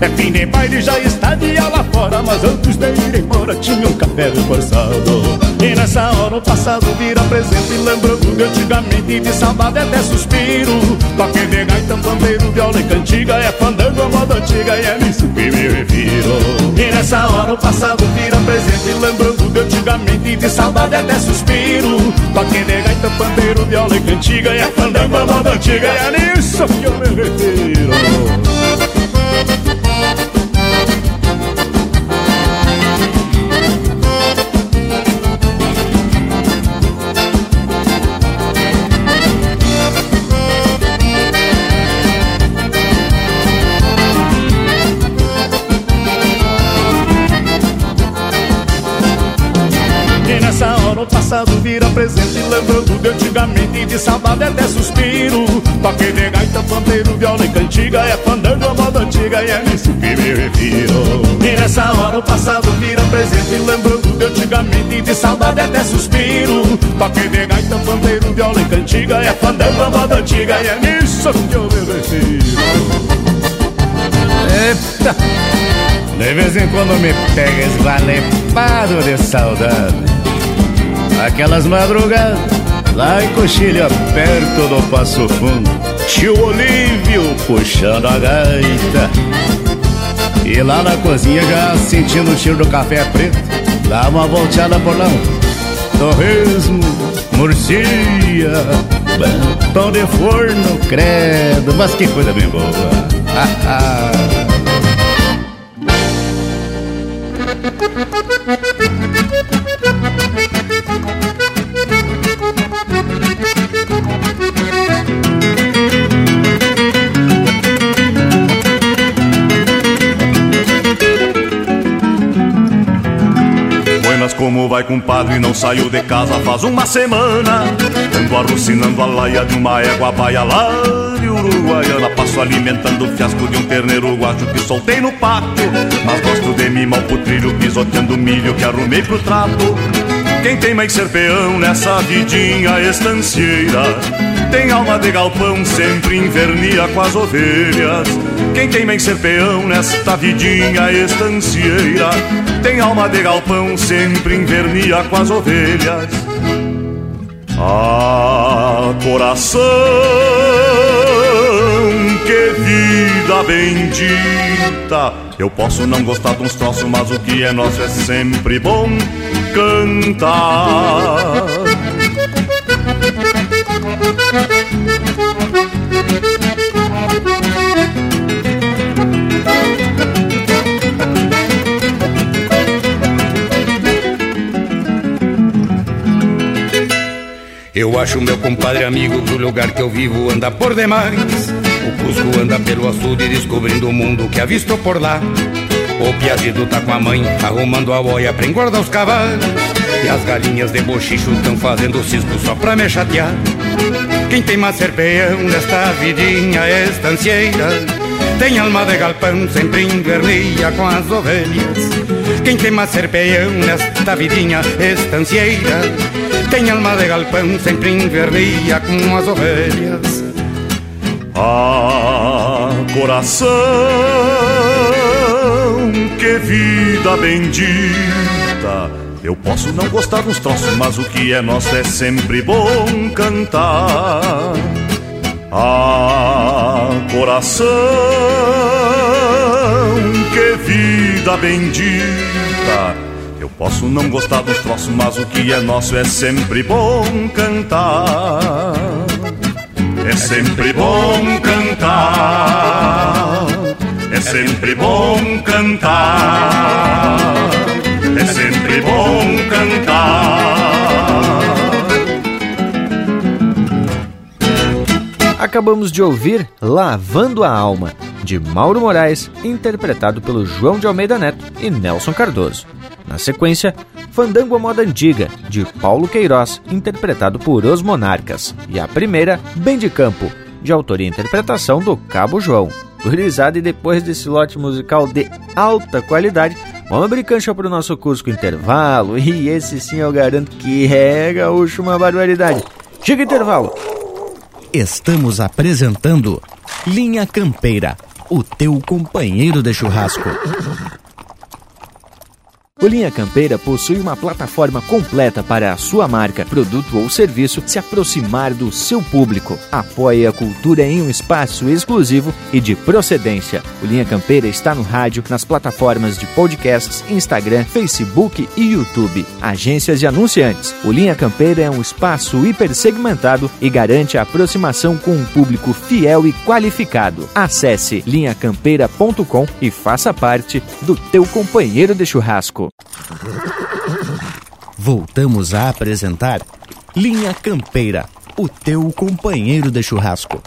S19: É fim de baile, já está dia lá fora, mas antes de ir embora tinha um café reforçado. Nessa hora o passado vira presente, lembrando de antigamente, de saudade até suspiro. Toque de gaita, pandeiro, viola e cantiga, é fandango a moda antiga e é nisso que me refiro. E nessa hora o passado vira presente, lembrando de antigamente, de saudade até suspiro. Toque de gaita, pandeiro, viola e cantiga antiga a fandango a moda antiga E é nisso que eu me refiro vira presente Lembrando de antigamente de saudade até suspiro. Toque de gaita, pandeiro, viola e cantiga É fandango a moda antiga e é nisso que me refiro. E nessa hora o passado vira presente Lembrando de antigamente de saudade até suspiro. Toque de gaita, pandeiro, viola e cantiga É fandango a moda antiga e é nisso que eu me refiro.
S20: Eita! De vez em quando me pega esvalepado de saudade Aquelas madrugadas lá em Coxilha, perto do Passo Fundo Tio Olívio puxando a gaita. E lá na cozinha já sentindo o cheiro do café preto Dá uma volteada por lá. Torresmo, murcia Pão de forno, credo. Mas que coisa bem boa. Ah.
S21: Vai compadre, não saiu de casa faz uma semana. Ando arrucinando a laia de uma égua baia lá de Uruguaiana Passo alimentando o fiasco de um terneiro guacho que soltei no pátio Mas gosto de mimar o putrilho pisoteando milho que arrumei pro trato. Quem tem mais ser peão nessa vidinha estancieira tem alma de galpão, sempre invernia com as ovelhas. Quem tem bem ser peão nesta vidinha estancieira, tem alma de galpão, sempre invernia com as ovelhas. Ah, coração, que vida bendita. Eu posso não gostar de uns troços, mas o que é nosso é sempre bom cantar.
S20: Eu acho meu compadre amigo que o lugar que eu vivo anda por demais. O Cusco anda pelo açude descobrindo o mundo que avistou por lá. O piadido tá com a mãe arrumando a boia pra engordar os cavalos. E as galinhas de bochicho tão fazendo cisco só pra me chatear. Quem tem mais serpeão nesta vidinha estancieira Tem alma de galpão, sempre invernia com as ovelhas Quem tem mais serpeão nesta vidinha estancieira Tem alma de galpão, sempre invernia com as ovelhas
S21: Ah, coração, que vida bendita eu posso não gostar dos troços, mas o que é nosso é sempre bom cantar. Ah, coração, que vida bendita. Eu posso não gostar dos troços, mas o que é nosso é sempre bom cantar. É sempre bom cantar. É sempre bom cantar. É sempre bom cantar.
S4: Acabamos de ouvir Lavando a Alma, de Mauro Moraes, interpretado pelo João de Almeida Neto e Nelson Cardoso. Na sequência, Fandango à Moda Antiga, de Paulo Queiroz, interpretado por Os Monarcas. E a primeira, Bem de Campo, de autoria e interpretação do Cabo João. Gurizada, e depois desse lote musical de alta qualidade, vamos abrir cancha para o nosso Cusco Intervalo. E esse sim eu garanto que é gaúcho uma barbaridade. Chega intervalo!
S2: Estamos apresentando Linha Campeira, o teu companheiro de churrasco.
S4: O Linha Campeira possui uma plataforma completa para a sua marca, produto ou serviço se aproximar do seu público. Apoie a cultura em um espaço exclusivo e de procedência. O Linha Campeira está no rádio, nas plataformas de podcasts, Instagram, Facebook e YouTube. Agências e anunciantes. O Linha Campeira é um espaço hipersegmentado e garante a aproximação com um público fiel e qualificado. Acesse linhacampeira.com e faça parte do teu companheiro de churrasco.
S2: Voltamos a apresentar Linha Campeira, o teu companheiro de churrasco.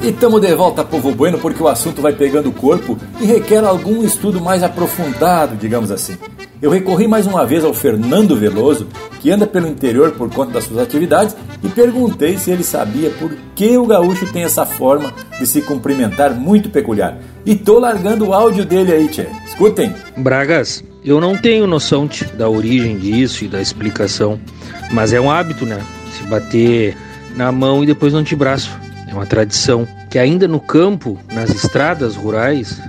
S1: E estamos de volta, povo bueno, porque o assunto vai pegando corpo e requer algum estudo mais aprofundado, digamos assim. Eu recorri mais uma vez ao Fernando Veloso, que anda pelo interior por conta das suas atividades, e perguntei se ele sabia por que o gaúcho tem essa forma de se cumprimentar muito peculiar. E tô largando o áudio dele aí, tchê. Escutem.
S9: Bragas, eu não tenho noção tchê, da origem disso e da explicação, mas é um hábito, né? se bater na mão e depois no antebraço. É uma tradição que ainda no campo, nas estradas rurais,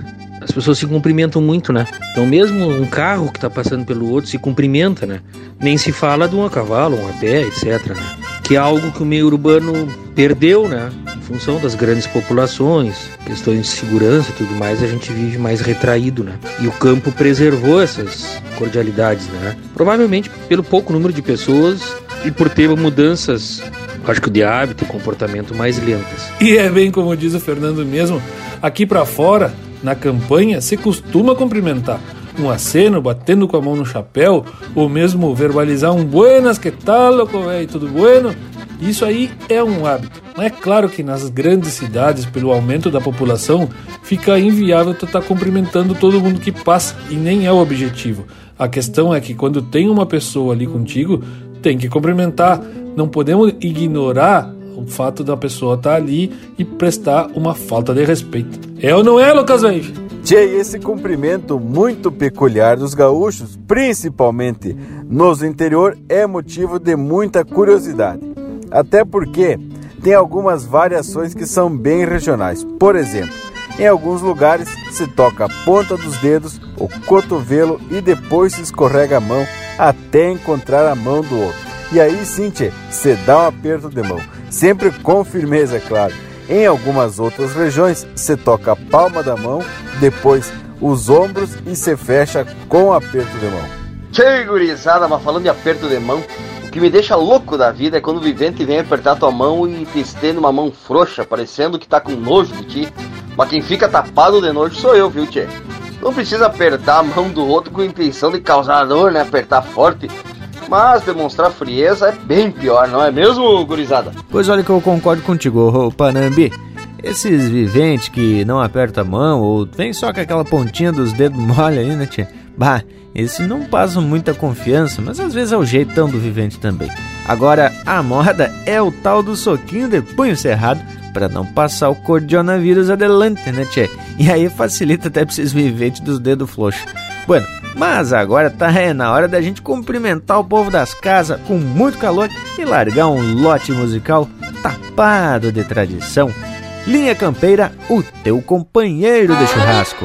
S9: as pessoas se cumprimentam muito, né? Então mesmo um carro que está passando pelo outro se cumprimenta, né? Nem se fala de um a cavalo, um a pé, etc. Né? Que é algo que o meio urbano perdeu, né? Em função das grandes populações, questões de segurança e tudo mais, a gente vive mais retraído, né? E o campo preservou essas cordialidades, né? Provavelmente pelo pouco número de pessoas e por ter mudanças acho que de hábito e comportamento mais lentas.
S6: E é bem como diz o Fernando mesmo, aqui para fora, na campanha, se costuma cumprimentar. Um aceno, batendo com a mão no chapéu, ou mesmo verbalizar um buenas, que tal, louco, véio, tudo bueno? Isso aí é um hábito. Mas é claro que nas grandes cidades, pelo aumento da população, fica inviável estar tá cumprimentando todo mundo que passa, e nem é o objetivo. A questão é que quando tem uma pessoa ali contigo, tem que cumprimentar. Não podemos ignorar o fato da pessoa estar tá ali e prestar uma falta de respeito. É ou não é, Lucas Veig?
S5: Tchê, esse cumprimento muito peculiar dos gaúchos, principalmente nos interior, é motivo de muita curiosidade. Até porque tem algumas variações que são bem regionais. Por exemplo, em alguns lugares se toca a ponta dos dedos, o cotovelo e depois se escorrega a mão até encontrar a mão do outro. E aí sim, tchê, você dá um aperto de mão, sempre com firmeza, é claro. Em algumas outras regiões, você toca a palma da mão, depois os ombros e se fecha com aperto de mão.
S7: Tchê, gurizada, mas falando de aperto de mão, o que me deixa louco da vida é quando o vivente vem apertar tua mão e te estende uma mão frouxa, parecendo que tá com nojo de ti. Mas quem fica tapado de nojo sou eu, viu, tchê? Não precisa apertar a mão do outro com intenção de causar dor, né? Apertar forte. Mas demonstrar frieza é bem pior, não é mesmo, gurizada?
S4: Pois olha que eu concordo contigo, Panambi. Esses viventes que não apertam a mão ou vem só com aquela pontinha dos dedos (laughs) mole aí, né, tia? Bah, esses não passam muita confiança, mas às vezes é o jeitão do vivente também. Agora, a moda é o tal do soquinho de punho cerrado para não passar o cordionavírus adelante, né, tchê? E aí facilita até pra esses viventes dos dedos floxos. Bueno, mas agora tá é na hora da gente cumprimentar o povo das casas com muito calor e largar um lote musical tapado de tradição. Linha Campeira, o teu companheiro de churrasco.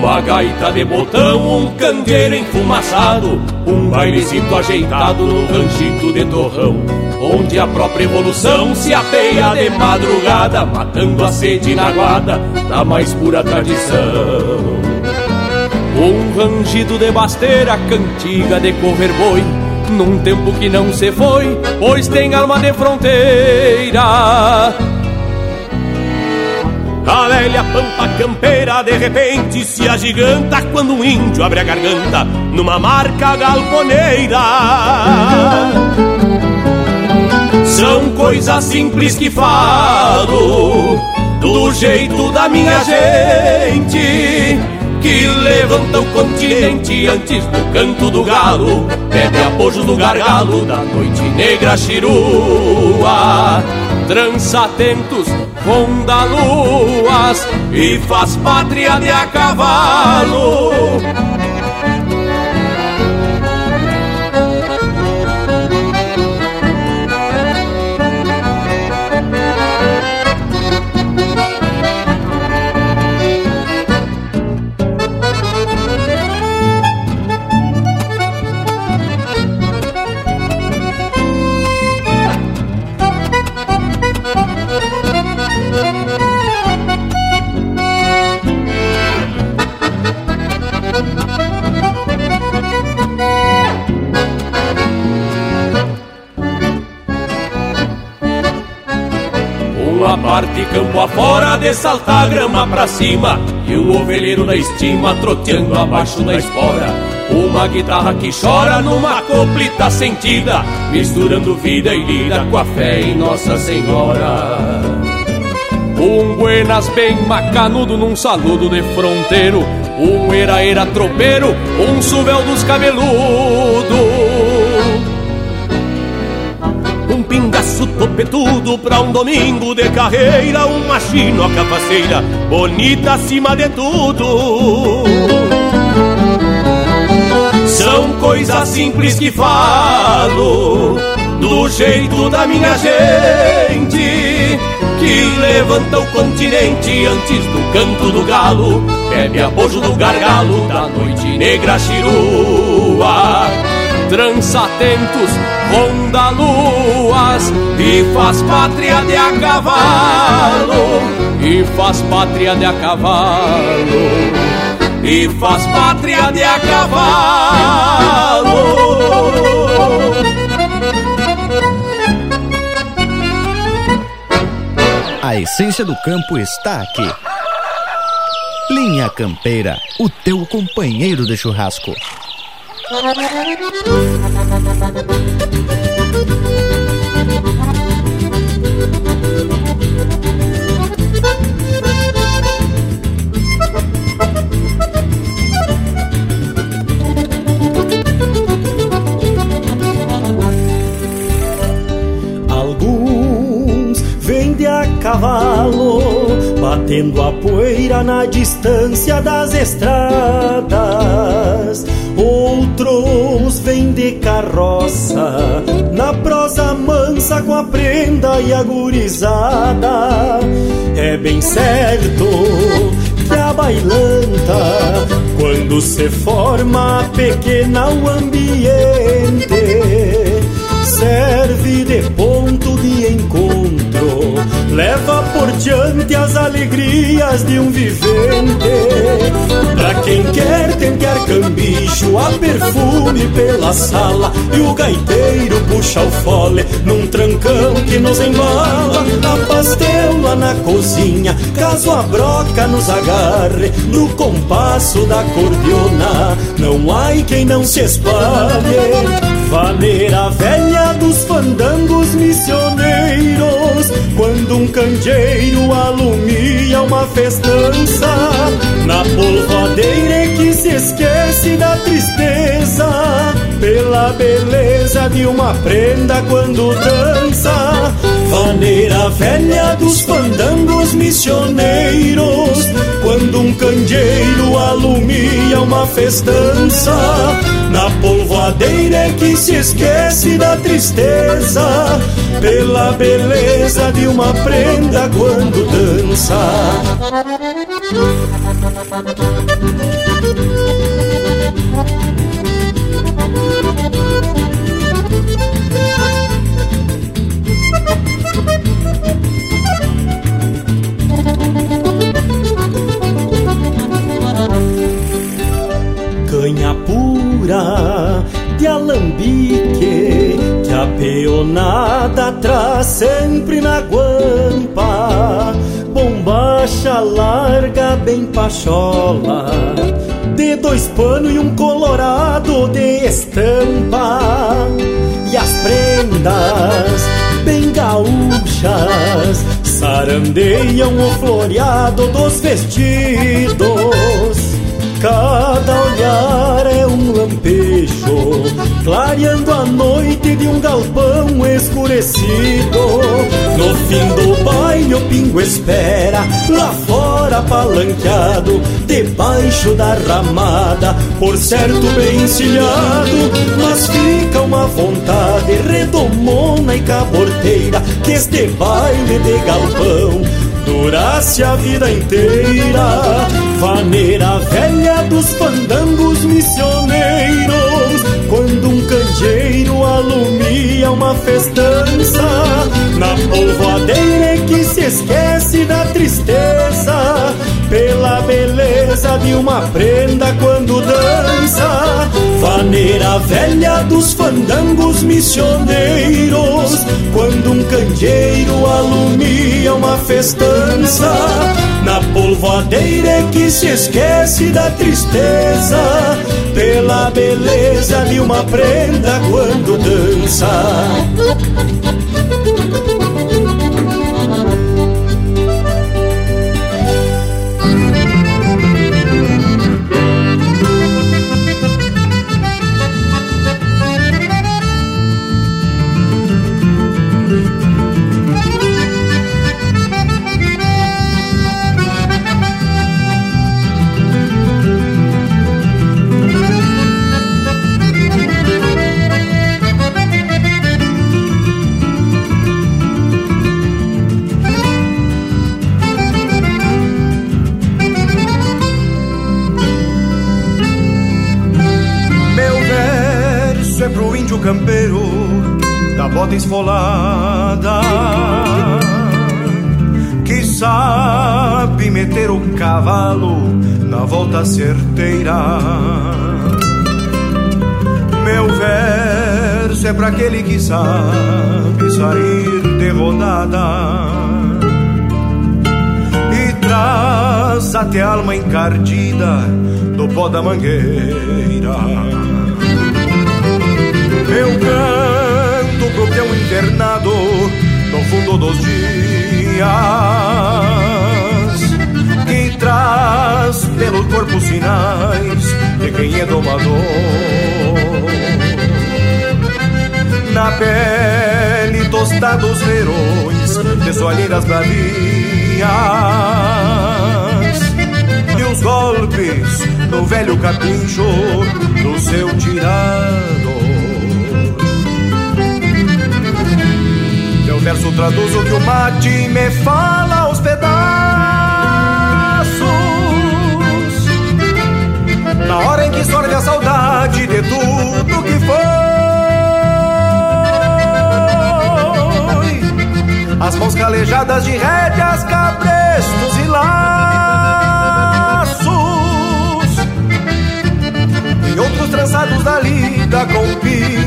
S3: Uma gaita de botão, um candeeiro enfumaçado Um bailecito ajeitado num ranchito de torrão Onde a própria evolução se apeia de madrugada Matando a sede na guarda da mais pura tradição. Um rangido de basteira, cantiga de correr boi Num tempo que não se foi, pois tem alma de fronteira a velha pampa campeira de repente se agiganta quando um índio abre a garganta numa marca galponeira. São coisas simples que falo do jeito da minha gente que levanta o continente antes do canto do galo, bebe apojos do gargalo da noite negra chirua. Trança atentos ronda luas e faz pátria de a cavalo. Campo afora de saltar grama pra cima E o ovelheiro na estima troteando abaixo da espora. Uma guitarra que chora numa coplita sentida Misturando vida e lida com a fé em Nossa Senhora. Um buenas bem macanudo num saludo de fronteiro Um era era tropeiro, um suvel dos cabeludos
S12: braço topetudo pra um domingo de carreira, uma chinoca faceira, bonita acima de tudo. São coisas simples que falo, do jeito da minha gente, que levanta o continente antes do canto do galo, bebe bojo do gargalo da noite negra chirua. Trança atentos, ronda luas e faz pátria de a cavalo, e faz pátria de a cavalo, e faz pátria de a cavalo.
S4: A essência do campo está aqui. Linha Campeira, o teu companheiro de churrasco.
S12: Alguns vêm de a cavalo, batendo a poeira na distância das estradas. Outros vêm de carroça, na prosa mansa com a prenda e a gurizada. É bem certo que a bailanta, quando se forma pequena o ambiente, serve de ponto de encontro, leva por diante as alegrias de um vivente. Pra quem quer tentar cambicho, a perfume pela sala e o gaiteiro puxa o fole num trancão que nos embala. A pastela na cozinha, caso a broca nos agarre no compasso da cordiona. Não há quem não se espalhe. Vaneira velha dos fandangos missioneiros. Quando um candeeiro alumia uma festança Na polvadeira é que se esquece da tristeza Pela beleza de uma prenda quando dança Vaneira velha dos fandangos missioneiros Quando um candeeiro alumia uma festança Na polvoadeira é que se esquece da tristeza Pela beleza de uma prenda quando dança. Canha pura de alambique que a peonada traz sempre na guampa. Bombacha larga, bem pachola, de dois panos e um colorado de estampa. E as prendas, bem gaúchas, sarandeiam o floreado dos vestidos. Cada olhar é um lampejo, clareando a noite de um galpão escurecido. No fim do baile, o pingo espera, lá fora palanqueado, debaixo da ramada, por certo bem encilhado. Mas fica uma vontade redomona e caborteira, que este baile de galpão durasse a vida inteira. Vaneira velha dos fandangos missioneiros, alumia uma festança, na polvoadeira que se esquece da tristeza, pela beleza de uma prenda quando dança. Vaneira velha dos fandangos missioneiros, quando um candeeiro alumia uma festança, na polvoadeira é que se esquece da tristeza, pela beleza de uma prenda quando dança.
S10: Bota esfolada que sabe meter o cavalo na volta certeira. Meu verso é para aquele que sabe sair de rodada e traz até a alma encardida do pó da mangueira. Eu canto internado no fundo dos dias que traz pelo corpo sinais de quem é domador. Na pele tostados verões de soalheiras bravias e os golpes no velho capincho do seu tirado. Verso traduz o que o mate me fala aos pedaços. Na hora em que sorve a saudade de tudo que foi. As mãos calejadas de rédeas, cabrestos e laços. E outros trançados da lida com pingos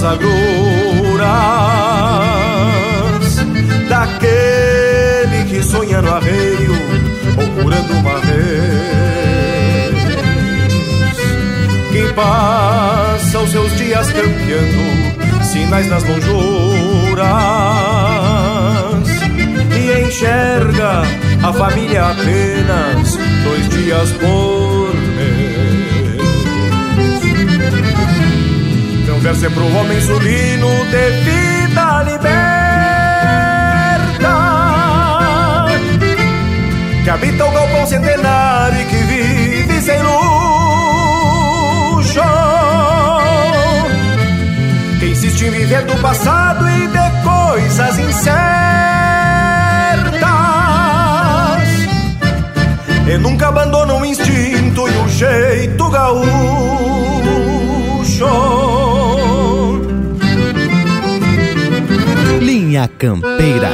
S10: as agruras daquele que sonha no arreio, procurando uma vez. Que passa os seus dias campeando sinais nas lonjuras e enxerga a família apenas dois dias por Meu verso é pro homem sulino de vida liberta que habita o galpão centenário e que vive sem luxo. Que insiste em viver do passado e de coisas incertas. E nunca abandona o instinto e o jeito gaúcho.
S4: Linha Campeira.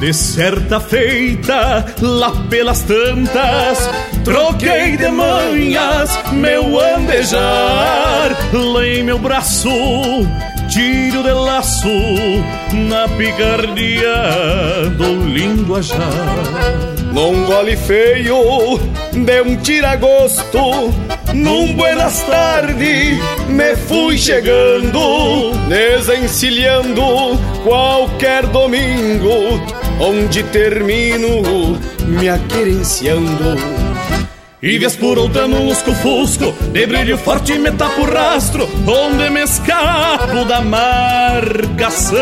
S22: De certa feita, lá pelas tantas, troquei de manhas meu andejar. Lá em meu braço, tiro de laço, na picardia do linguajar. Num gole feio, de um tiragosto, num buenas tarde, me fui chegando, desencilhando qualquer domingo, onde termino me aquerenciando. E vez por outra no lusco-fusco, de brilho forte me tapo rastro, onde me escapo da marcação.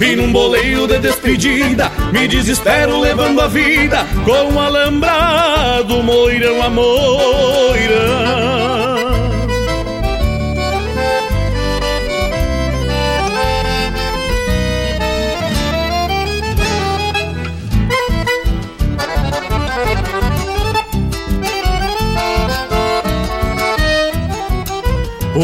S22: E num boleio de despedida, me desespero levando a vida, com o alambrado moirão a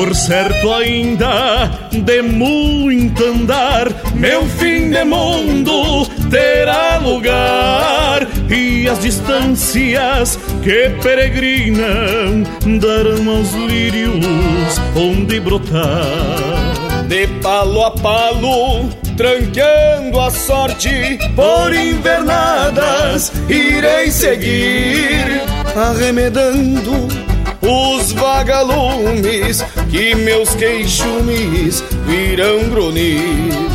S19: Por certo ainda de muito andar, meu fim de mundo terá lugar e as distâncias que peregrinam darão aos lírios onde brotar. De palo a palo, tranqueando a sorte por invernadas, irei seguir arremedando os vagalumes que meus queixumes virão grunir.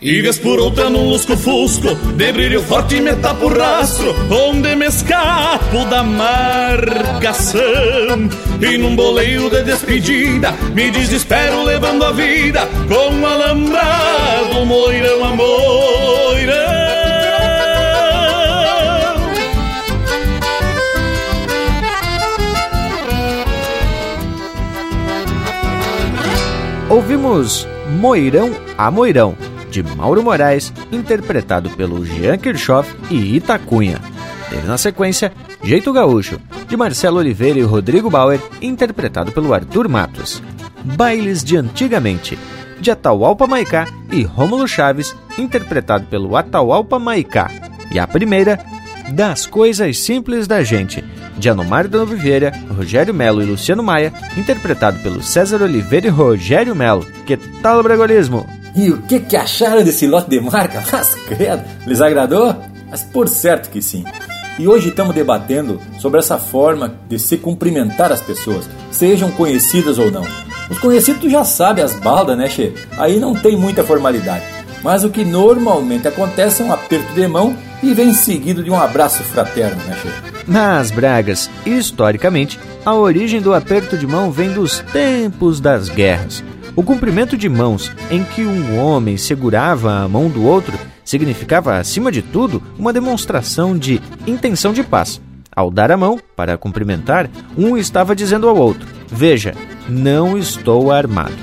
S19: E vez por outra num lusco-fusco De brilho forte me tapo rastro Onde me escapo da marcação E num boleio de despedida Me desespero levando a vida Com um alambrado moirão a
S4: Ouvimos Moirão a Moirão, de Mauro Moraes, interpretado pelo Jean Kirchhoff e Itacunha. Teve na sequência Jeito Gaúcho, de Marcelo Oliveira e Rodrigo Bauer, interpretado pelo Arthur Matos. Bailes de Antigamente, de Atahualpa Maicá e Rômulo Chaves, interpretado pelo Atahualpa Maicá. E a primeira, Das Coisas Simples da Gente, de Anomar da Oliveira, Rogério Melo e Luciano Maia, interpretado pelo César Oliveira e Rogério Melo. Que tal o bregolismo?
S1: E o que, que acharam desse lote de marca? (laughs) Mas credo, lhes agradou? Mas por certo que sim. E hoje estamos debatendo sobre essa forma de se cumprimentar as pessoas, sejam conhecidas ou não. Os conhecidos já sabem as baldas, né, Che? Aí não tem muita formalidade. Mas o que normalmente acontece é um aperto de mão e vem seguido de um abraço fraterno, né, Che?
S4: Nas Bragas, historicamente, a origem do aperto de mão vem dos tempos das guerras. O cumprimento de mãos, em que um homem segurava a mão do outro, significava, acima de tudo, uma demonstração de intenção de paz. Ao dar a mão para cumprimentar, um estava dizendo ao outro: Veja, não estou armado.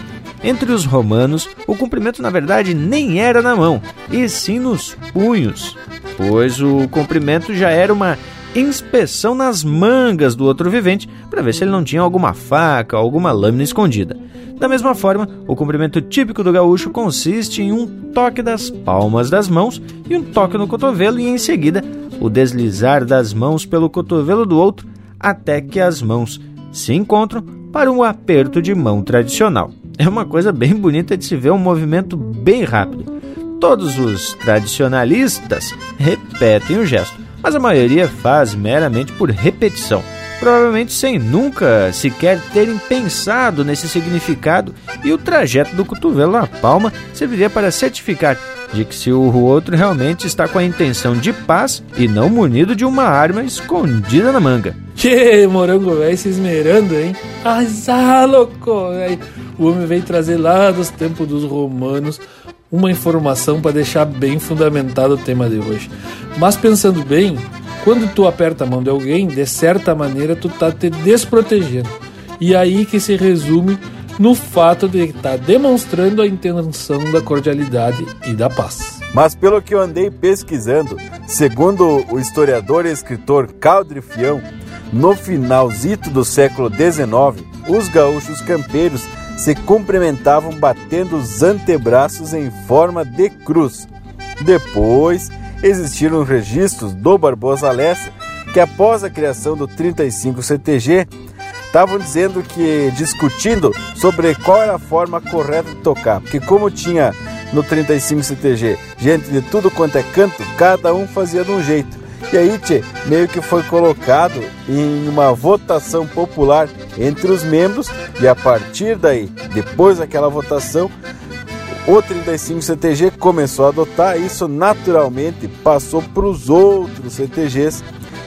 S4: Entre os romanos, o cumprimento na verdade nem era na mão, e sim nos punhos, pois o cumprimento já era uma inspeção nas mangas do outro vivente para ver se ele não tinha alguma faca ou alguma lâmina escondida. Da mesma forma, o cumprimento típico do gaúcho consiste em um toque das palmas das mãos e um toque no cotovelo e em seguida o deslizar das mãos pelo cotovelo do outro até que as mãos se encontram para um aperto de mão tradicional. É uma coisa bem bonita de se ver um movimento bem rápido. Todos os tradicionalistas repetem o gesto, mas a maioria faz meramente por repetição, provavelmente sem nunca sequer terem pensado nesse significado, e o trajeto do cotovelo à palma serviria para certificar de que se o outro realmente está com a intenção de paz e não munido de uma arma escondida na manga.
S6: Que morango velho se esmerando, hein? Azar, louco! O homem veio trazer lá dos tempos dos romanos uma informação para deixar bem fundamentado o tema de hoje. Mas pensando bem, quando tu aperta a mão de alguém, de certa maneira tu tá te desprotegendo. E aí que se resume no fato de estar tá demonstrando a intenção da cordialidade e da paz.
S5: Mas pelo que eu andei pesquisando, segundo o historiador e escritor Caldre Fião, no finalzito do século XIX, os gaúchos campeiros se cumprimentavam batendo os antebraços em forma de cruz. Depois existiram registros do Barbosa Lessa que após a criação do 35 CTG estavam dizendo que discutindo sobre qual era a forma correta de tocar, porque como tinha no 35 CTG gente de tudo quanto é canto, cada um fazia de um jeito. E aí, tchê, meio que foi colocado em uma votação popular entre os membros, e a partir daí, depois daquela votação, o 35 CTG começou a adotar isso naturalmente, passou para os outros CTGs.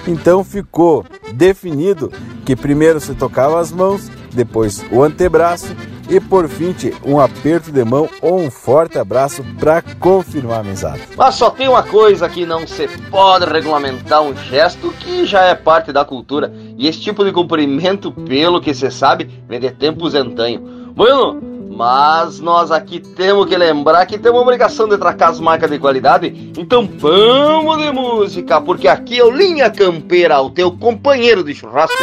S5: Então ficou definido que primeiro se tocava as mãos, depois o antebraço e por fim, um aperto de mão ou um forte abraço para confirmar a amizade.
S7: Mas só tem uma coisa que não se pode regulamentar um gesto que já é parte da cultura. E esse tipo de cumprimento, pelo que se sabe, vem de tempos antanho. Bueno, mas nós aqui temos que lembrar que temos a obrigação de tracar as marcas de qualidade. Então vamos de música, porque aqui é o Linha Campeira, o teu companheiro de churrasco.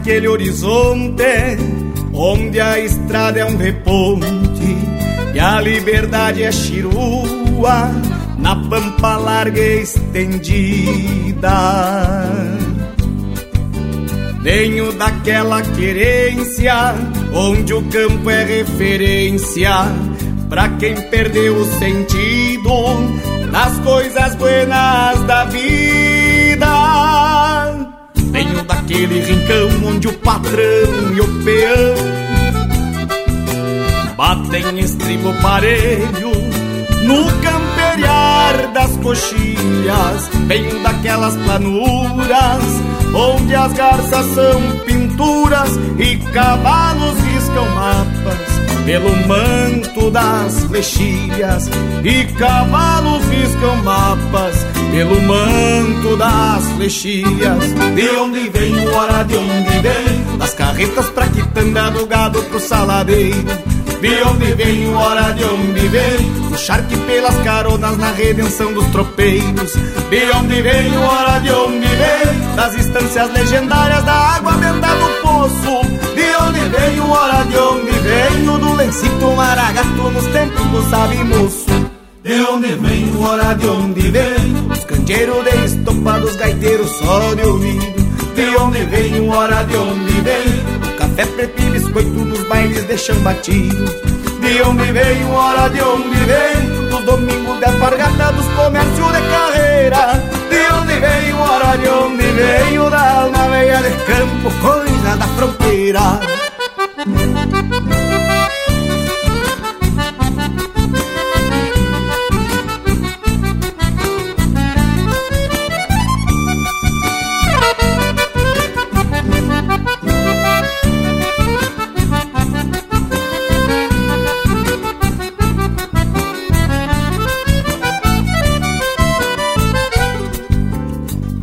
S19: Daquele horizonte onde a estrada é um reponte e a liberdade é chirua na pampa larga e estendida. Venho daquela querência onde o campo é referência para quem perdeu o sentido das coisas buenas da vida. Venho daquele rincão onde o patrão e o peão batem estribo parelho no camperiar das coxilhas. Venho daquelas planuras onde as garças são pinturas e cavalos riscam mapas pelo manto das flechilhas e cavalos riscam mapas pelo manto das flechilhas. De onde vem, hora de onde vem, das carretas pra quitanda do gado pro saladeiro. De onde vem, hora de onde vem, o charque pelas caronas na redenção dos tropeiros. De onde vem, hora de onde vem, das instâncias legendárias da água benta do poço. De onde vem, hora de onde vem, o do lencito maragato nos tempos do sabe moço. De onde vem, hora de onde vem, os candeeiros de estopa dos gaiteiros só de ouvido. De onde vem, hora de onde vem, Café preto e biscoito nos bailes de chambatido De onde veio, hora de onde vem? Nos domingos de alpargata dos comércios de carreira. De onde veio, hora de onde veio Da alma veia de campo, coisa da fronteira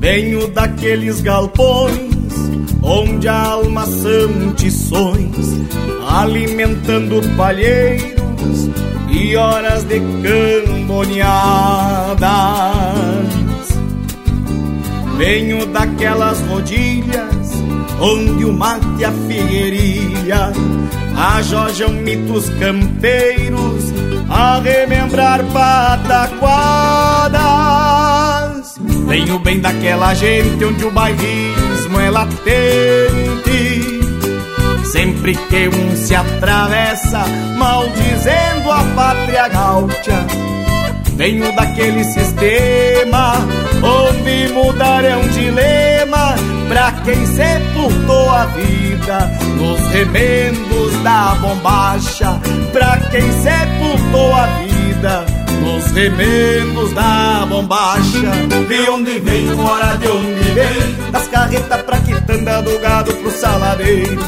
S19: Venho daqueles galpões onde a alma são tições, alimentando palheiros e horas de camboneadas. Venho daquelas rodilhas onde o mate a figueirilha ajojam mitos campeiros a remembrar pataquadas. Venho bem daquela gente onde o bairrismo é latente. Sempre que um se atravessa, maldizendo a pátria gaúcha. Venho daquele sistema onde mudar é um dilema pra quem sepultou a vida nos remendos da bombacha. Pra quem sepultou a vida nos remendos da bombacha. De onde vem, hora de onde vem, das carretas pra quitanda do gado pro saladeiro.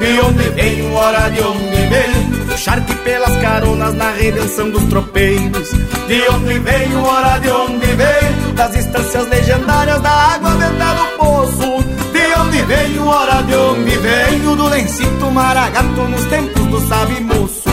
S19: De onde vem, hora de onde vem, o charque pelas caronas na redenção dos tropeiros. De onde vem, hora de onde vem, das instâncias legendárias da água venda do poço. De onde vem, hora de onde vem, do lencito maragato nos tempos do sabe moço.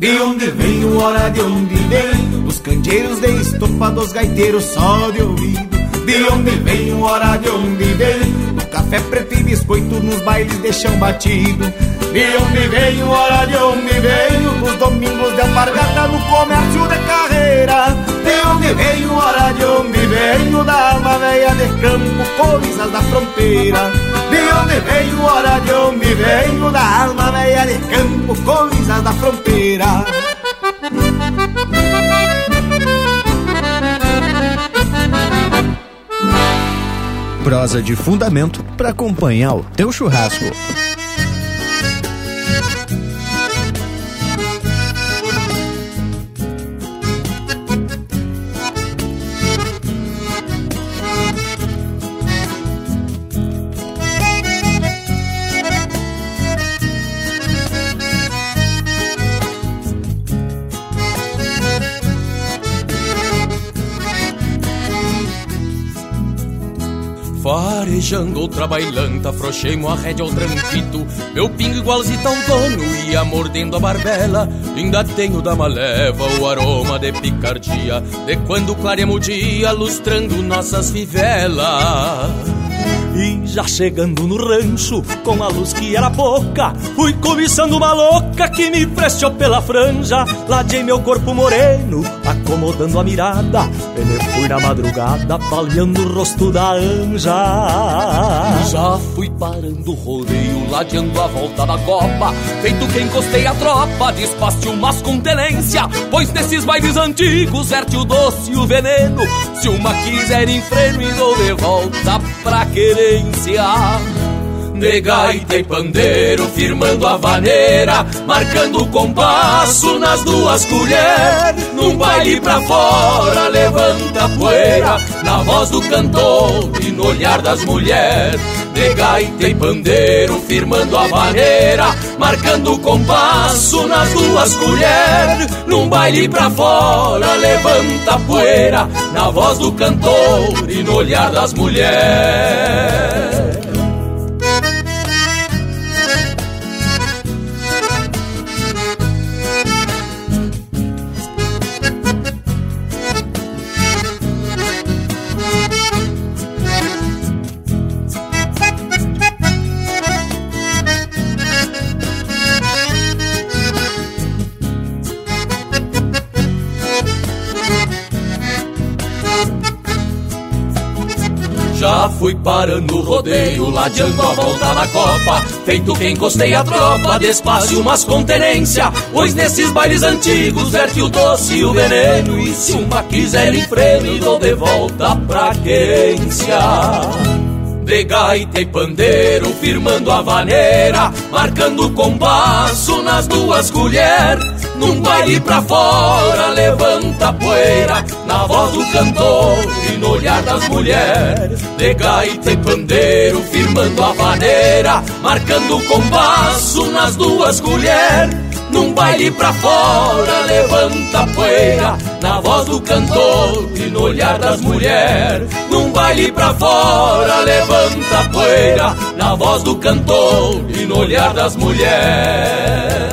S19: De onde vem, hora de onde vem, os candeeiros de estopa dos gaiteiros só de ouvido. De onde vem, hora de onde vem, o café preto e biscoito nos bailes de chão batido. De onde vem, hora de onde vem, os domingos de alpargata no comércio de carreira. De onde vem, hora de onde vem, o da alma velha de campo, coisas da fronteira. De onde vem, hora de onde vem, o da alma velha de campo, coisas da fronteira.
S2: De fundamento para acompanhar o teu churrasco.
S3: Farejando outra bailanta, afrouxei a rédea ao tranquito Meu pingo igualzito ao dono, ia mordendo a barbela. Ainda tenho da maleva o aroma de picardia De quando clareamos o dia, lustrando nossas fivelas
S23: E já chegando no rancho, com a luz que era pouca, fui cobiçando uma louca que me prestou pela franja. Ladei meu corpo moreno, acomodando a mirada, e me fui na madrugada, palhando o rosto da anja.
S3: Já fui parando o rodeio, ladeando a volta da copa, feito que encostei a tropa, despaste umas com tenência, pois nesses bailes antigos verte o doce e o veneno. Se uma quiser em freno e dou de volta pra querência. De gaita e pandeiro, firmando a vaneira, marcando o compasso nas duas colheres. Num baile pra fora, levanta a poeira, na voz do cantor e no olhar das mulheres. De gaita e pandeiro, firmando a vaneira, marcando o compasso nas duas colheres. Num baile pra fora, levanta a poeira, na voz do cantor e no olhar das mulheres. Fui parando o rodeio, ladeando a volta na copa. Feito que encostei a tropa, despacio mas com tenência. Pois nesses bailes antigos verte o doce e o veneno E se uma quiser em freno, dou de volta pra quência de gaita e pandeiro, firmando a vaneira, marcando o compasso nas duas colheres. Num baile pra fora, levanta poeira, na voz do cantor e no olhar das mulheres. De gaita e pandeiro, firmando a vaneira, marcando o compasso nas duas colheres. Num baile pra fora, levanta poeira, na voz do cantor e no olhar das mulheres. Num baile pra fora, levanta poeira, na voz do cantor e no olhar das mulheres.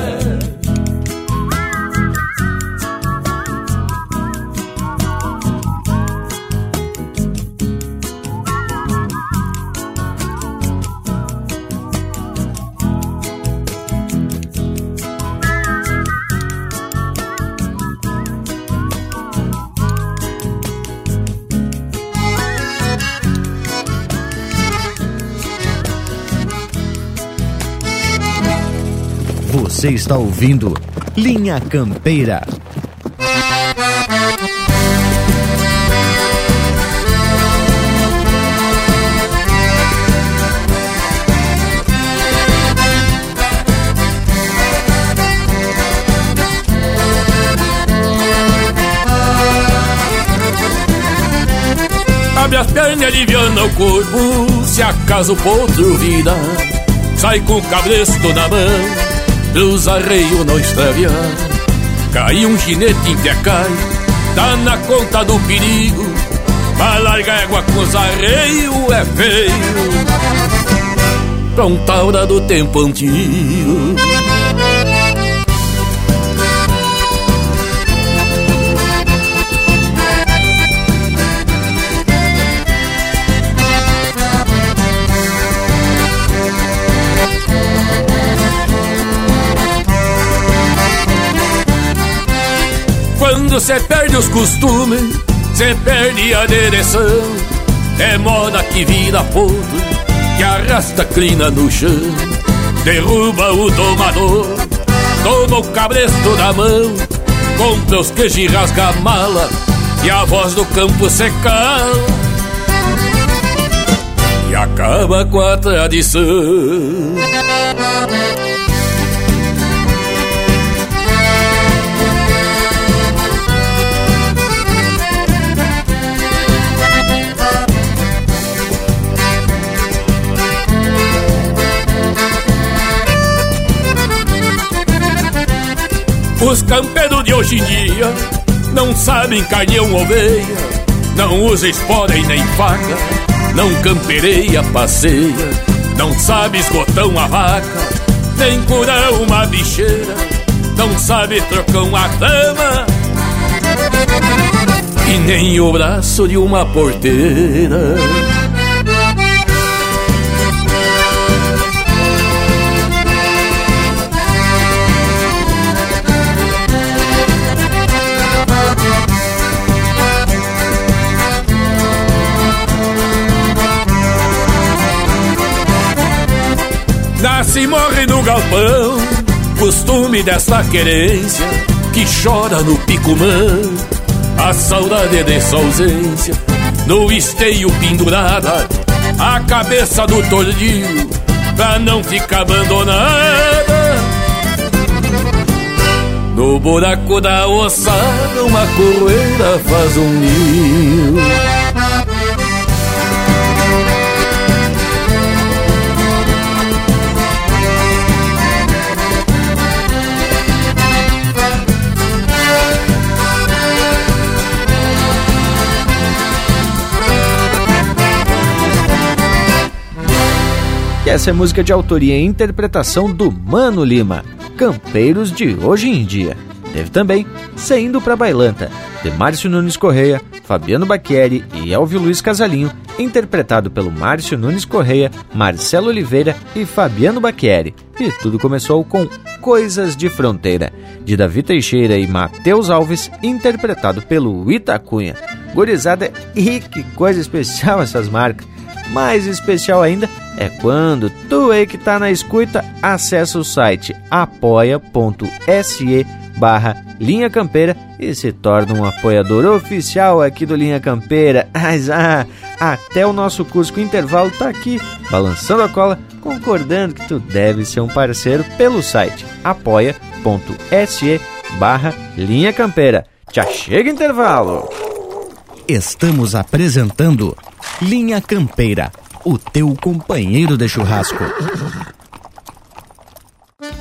S2: Você está ouvindo Linha Campeira.
S24: Abre as pernas aliviando o corpo Se acaso o potro vida Sai com o cabresto na mão dos arreios não extraviar. Cai um ginete em que cai, tá na conta do perigo. Vai largar égua com os arreios é feio. Pronta do tempo antigo. Quando cê perde os costumes, cê perde a direção. É moda que vira fogo, que arrasta crina no chão. Derruba o domador, toma o cabresto da mão. Compra os queijos e rasga a mala, e a voz do campo se cala. E acaba com a tradição. Os campeiros de hoje em dia não sabem carneão oveia, não usa espora e nem faca, não campereia, passeia, não sabe esgotão a vaca, nem curar uma bicheira, não sabe trocar uma dama, e nem o braço de uma porteira. Nasce e morre no galpão. Costume desta querência que chora no picumã. A saudade de sua ausência, no esteio pendurada, a cabeça do tordilho, pra não ficar abandonada. No buraco da ossada, uma correira faz um ninho.
S4: Essa é música de autoria e interpretação do Mano Lima, Campeiros de Hoje em Dia. Teve também Saindo pra Bailanta, de Márcio Nunes Correia, Fabiano Bacchieri e Elvio Luiz Casalinho, interpretado pelo Márcio Nunes Correia, Marcelo Oliveira e Fabiano Bacchieri. E tudo começou com Coisas de Fronteira, de Davi Teixeira e Matheus Alves, interpretado pelo Itacunha. Gorizada, e que coisa especial essas marcas! Mais especial ainda é quando tu aí que tá na escuta acessa o site apoia.se barra Linha Campeira e se torna um apoiador oficial aqui do Linha Campeira. (laughs) Mas ah, até o nosso Cusco Intervalo tá aqui, balançando a cola, concordando que tu deve ser um parceiro pelo site apoia.se barra Linha Campeira. Já chega intervalo!
S2: Estamos apresentando Linha Campeira, o teu companheiro de churrasco.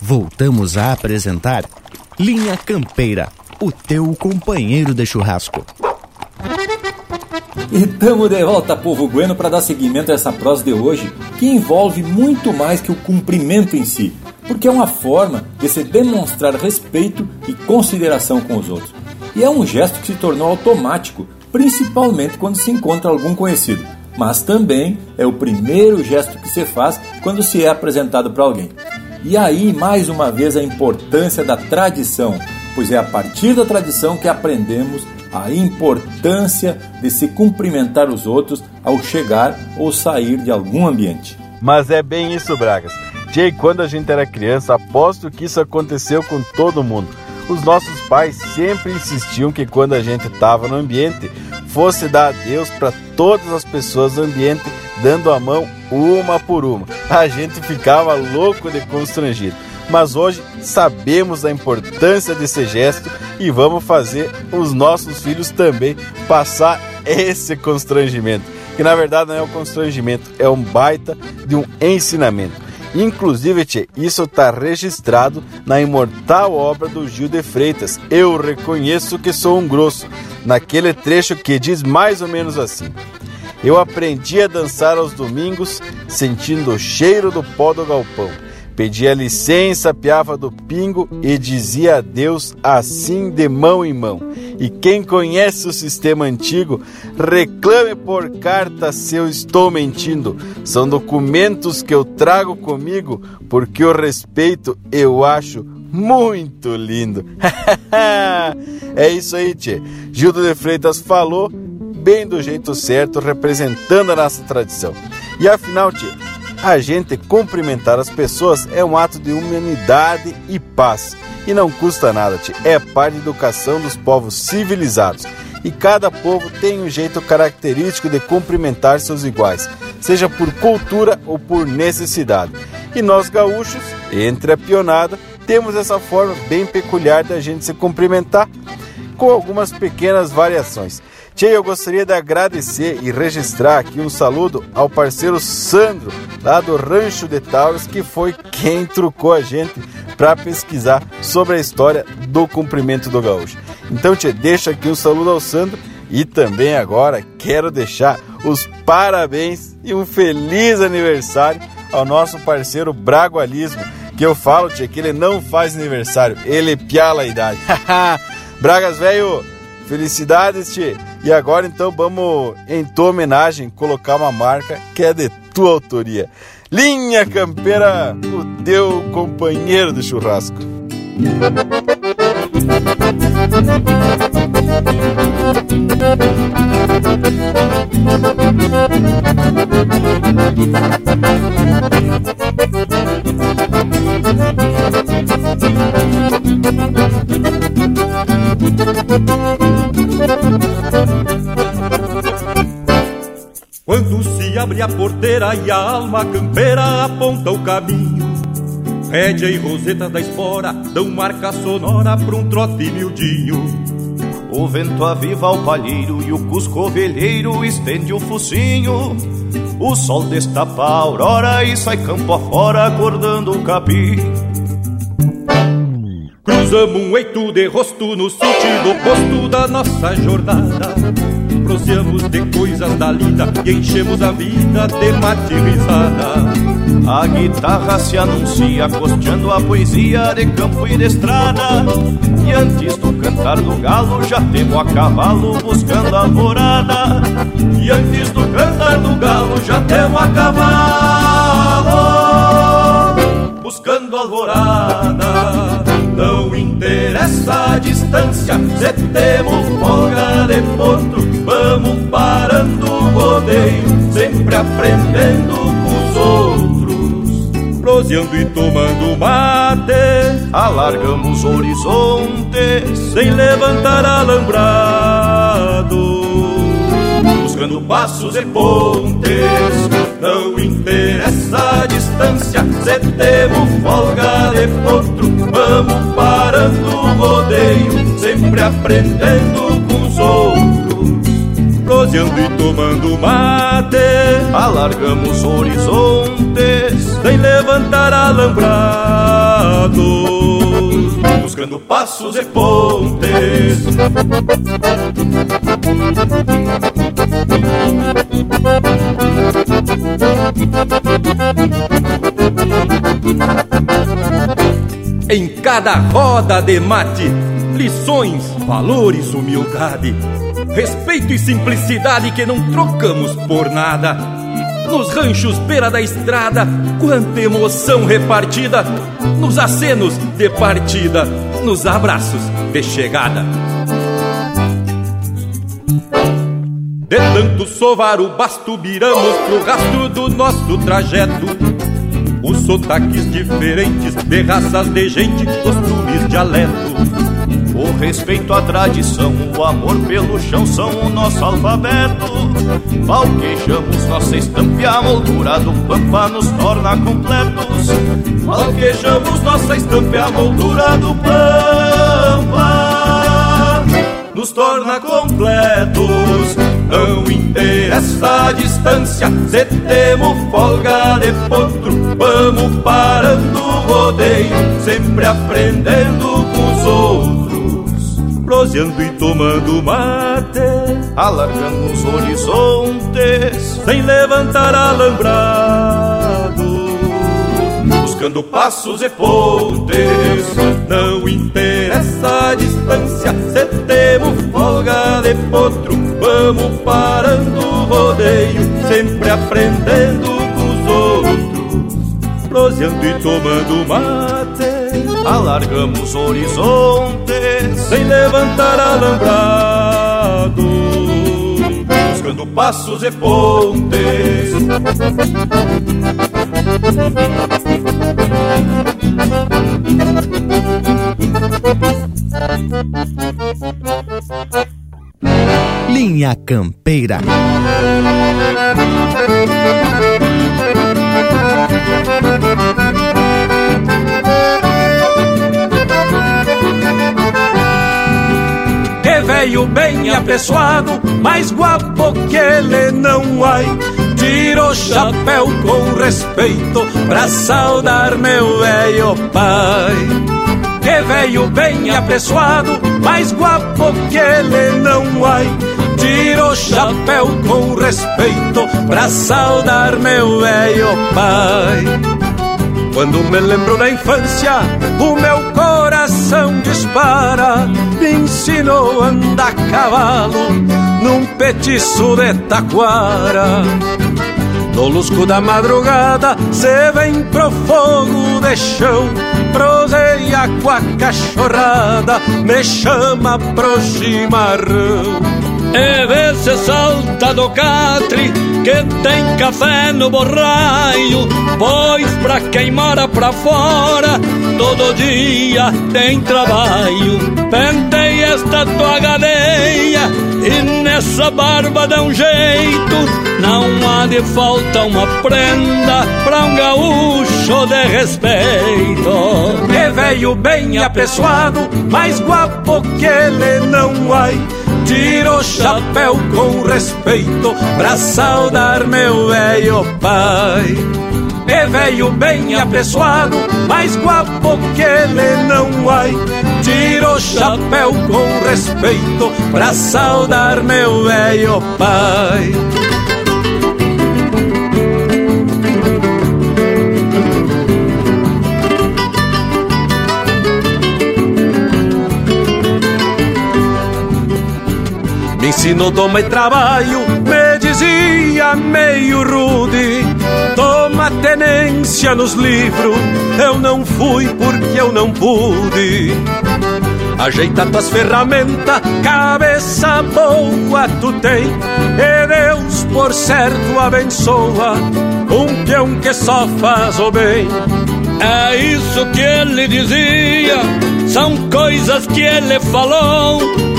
S2: voltamos a apresentar Linha Campeira, o teu companheiro de churrasco.
S1: E tamo de volta, povo bueno, para dar seguimento a essa prosa de hoje, que envolve muito mais que o cumprimento em si, porque é uma forma de se demonstrar respeito e consideração com os outros. E é um gesto que se tornou automático, principalmente quando se encontra algum conhecido, mas também é o primeiro gesto que se faz quando se é apresentado para alguém. E aí, mais uma vez, a importância da tradição, pois é a partir da tradição que aprendemos a importância de se cumprimentar os outros ao chegar ou sair de algum ambiente.
S5: Mas é bem isso, Bragas. Jay, quando a gente era criança, aposto que isso aconteceu com todo mundo. Os nossos pais sempre insistiam que quando a gente estava no ambiente, fosse dar adeus para todas as pessoas do ambiente dando a mão uma por uma. A gente ficava louco de constrangido. Mas hoje sabemos a importância desse gesto e vamos fazer os nossos filhos também passar esse constrangimento. Que na verdade não é um constrangimento, é um baita de um ensinamento. Inclusive, tchê, isso está registrado na imortal obra do Gil de Freitas. Eu reconheço que sou um grosso, naquele trecho que diz mais ou menos assim: eu aprendi a dançar aos domingos, sentindo o cheiro do pó do galpão. Pedia licença, piava do pingo e dizia adeus assim de mão em mão. E quem conhece o sistema antigo, reclame por carta se eu estou mentindo. São documentos que eu trago comigo, porque o respeito eu acho muito lindo. (laughs) é isso aí, tchê. Gildo de Freitas falou bem do jeito certo, representando a nossa tradição. E afinal, tia, a gente cumprimentar as pessoas é um ato de humanidade e paz. E não custa nada, tia. é parte da educação dos povos civilizados. E cada povo tem um jeito característico de cumprimentar seus iguais, seja por cultura ou por necessidade. E nós gaúchos, entre a pionada, temos essa forma bem peculiar da gente se cumprimentar, com algumas pequenas variações. Tchê, eu gostaria de agradecer e registrar aqui um saludo ao parceiro Sandro, lá do Rancho de Tauros, que foi quem trucou a gente para pesquisar sobre a história do cumprimento do gaúcho. Então, Tchê, deixa aqui um saludo ao Sandro e também agora quero deixar os parabéns e um feliz aniversário ao nosso parceiro Bragualismo, que eu falo, tia, que ele não faz aniversário, ele piala a idade. (laughs) Bragas, velho, felicidades, tia. E agora então vamos, em tua homenagem, colocar uma marca que é de tua autoria. Linha Campeira, o teu companheiro de churrasco.
S10: Quando se abre a porteira e a alma campeira aponta o caminho Rédea e roseta da espora dão marca sonora pra um trote miudinho.
S25: O vento aviva o palheiro e o cusco ovelheiro estende o focinho. O sol destapa a aurora e sai campo afora acordando o capim.
S10: Cruzamos um eito de rosto no sentido oposto da nossa jornada. Proseamos de coisas da lida e enchemos a vida de mate.
S25: A guitarra se anuncia costeando a poesia de campo e de estrada. E antes do cantar do galo já temos a cavalo buscando a alvorada
S10: E antes do cantar do galo já temos a cavalo Buscando a alvorada. Não interessa a distância Se temos folga de potro Vamos parando o rodeio Sempre aprendendo com os outros proseando e tomando mate.
S25: Alargamos horizontes
S10: sem levantar alambrado. Buscando passos e pontes, não interessa a distância. Se temos folga de potro, vamos parando o rodeio, sempre aprendendo com os outros proseando e tomando mate.
S25: Alargamos horizontes
S10: sem levantar alambrados, buscando passos e pontes. Em cada roda de mate, lições, valores, humildade, respeito e simplicidade que não trocamos por nada nos ranchos beira da estrada, quanta emoção repartida, nos acenos de partida, nos abraços de chegada. De tanto sovar o basto, viramos pro rastro do nosso trajeto. Sotaques diferentes de raças de gente, costumes, dialeto.
S25: O respeito à tradição, o amor pelo chão são o nosso alfabeto. Valquejamos nossa estampa e a moldura do pampa nos torna completos.
S10: Valquejamos nossa estampa e a moldura do pampa nos torna completos. Não interessa a distância, se temos folga de potro, vamos parando o rodeio, sempre aprendendo com os outros proseando e tomando mate,
S25: alargando os horizontes,
S10: sem levantar alambrado, buscando passos e pontes. Não interessa a distância, se temos folga de potro, vamos parando o rodeio, sempre aprendendo proseando e tomando mate
S25: alargamos horizontes
S10: sem levantar alambrado, buscando passos e pontes.
S4: Linha Campeira.
S10: Velho bem apessoado, mais guapo que ele não há. Tiro o chapéu com respeito pra saudar meu velho pai. Que velho bem apessoado, mais guapo que ele não há.
S23: tiro o chapéu com respeito pra saudar meu velho pai. Quando me lembro da infância, o meu dispara. Me ensinou a andar a cavalo num petiço de taquara. No lusco da madrugada, cê vem pro fogo de chão, proseia com a cachorrada, me chama pro chimarrão.
S24: E vê se salta do catre que tem café no borraio Pois pra quem mora pra fora Todo dia tem trabalho Pentei esta tua gadeia E nessa barba dá um jeito Não há de falta uma prenda Pra um gaúcho de respeito.
S23: E veio bem apessoado Mais guapo que ele não vai tiro o chapéu com respeito pra saudar meu velho pai. E veio bem apessoado, mais guapo que ele não vai. Tiro o chapéu com respeito pra saudar meu velho pai. Me ensinou toma e trabalho, me dizia meio rude. Toma tenência nos livros, eu não fui porque eu não pude. Ajeita tuas ferramentas, cabeça boa tu tem, e Deus por certo abençoa um peão que só faz o bem.
S24: É isso que ele dizia, são coisas que ele falou.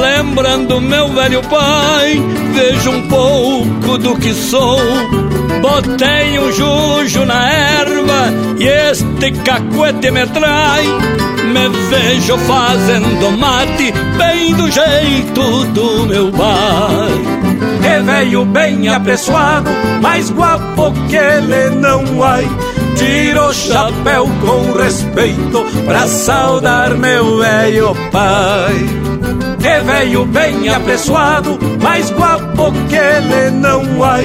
S24: Lembrando meu velho pai, vejo um pouco do que sou. Botei um jujo na erva e este cacuete me trai. Me vejo fazendo mate bem do jeito do meu pai.
S23: E veio bem apessoado, mais guapo que ele não vai. Tiro o chapéu com respeito pra saudar meu velho pai. E veio bem apessoado, mais guapo que ele não vai.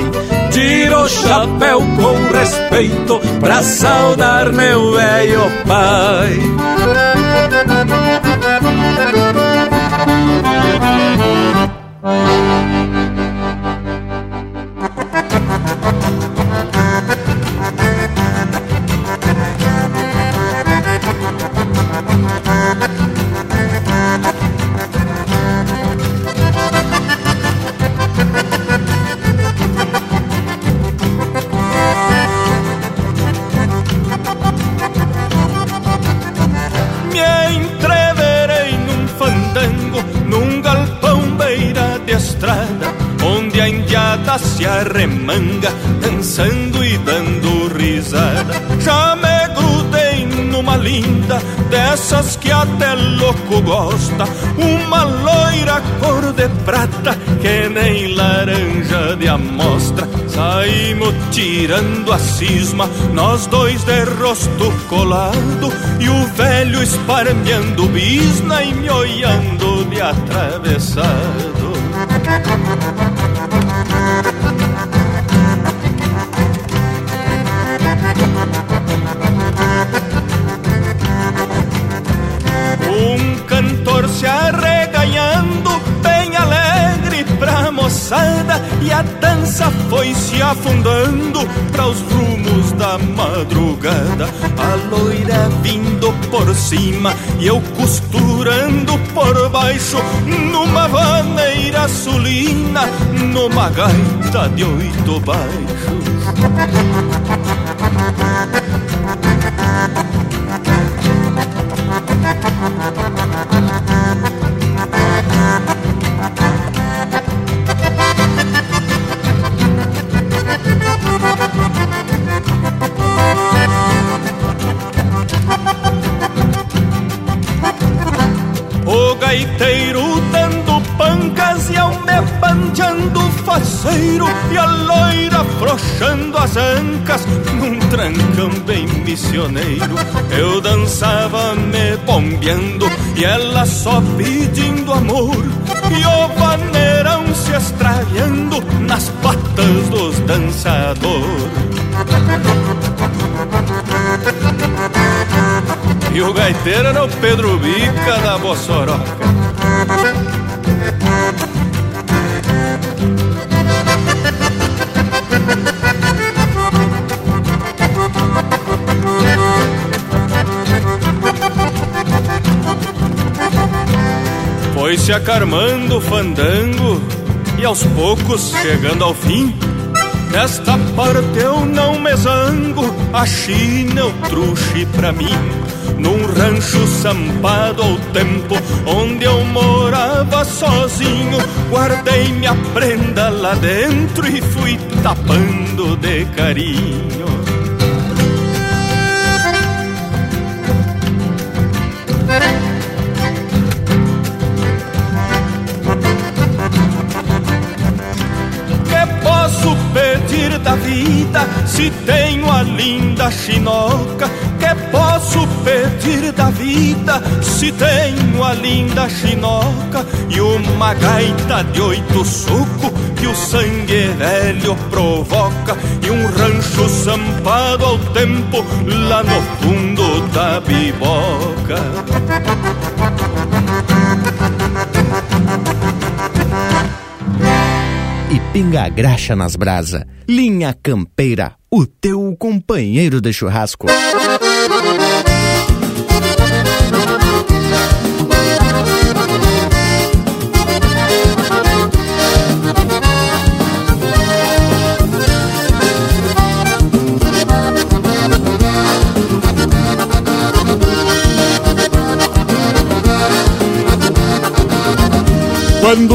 S23: Tiro o chapéu com respeito pra saudar meu velho pai.
S19: Me se arremanga, dançando e dando risada. Já me grudei numa linda, dessas que até louco gosta, uma loira cor de prata, que nem laranja de amostra. Saímos tirando a cisma, nós dois de rosto colado, e o velho esparmeando bisna e me olhando de atravessado. Afundando para os rumos da madrugada. A loira vindo por cima e eu costurando por baixo, numa vaneira sulina, numa gaita de oito baixos. O gaiteiro dando pan
S23: pancas e ao me faceiro e a loira afrouxando as ancas num trancão bem missioneiro. Eu dançava me bombeando e ela só pedindo amor e o vaneirão se extraviando nas patas dos dançadores. E o gaiteiro era o Pedro Bica da Bossoroca. Foi se acarmando o fandango e aos poucos chegando ao fim. Nesta parte eu não me zango, a China é o truxe pra mim. Num rancho sampado ao tempo, onde eu morava sozinho, guardei minha prenda lá dentro e fui tapando de carinho. da vida se tenho a linda chinoca? Pedir da vida se tenho a linda chinoca e uma gaita de oito suco que o sangue velho provoca e um rancho zampado ao tempo lá no fundo da biboca?
S4: e pinga a graxa nas brasa. Linha Campeira, o teu companheiro de churrasco.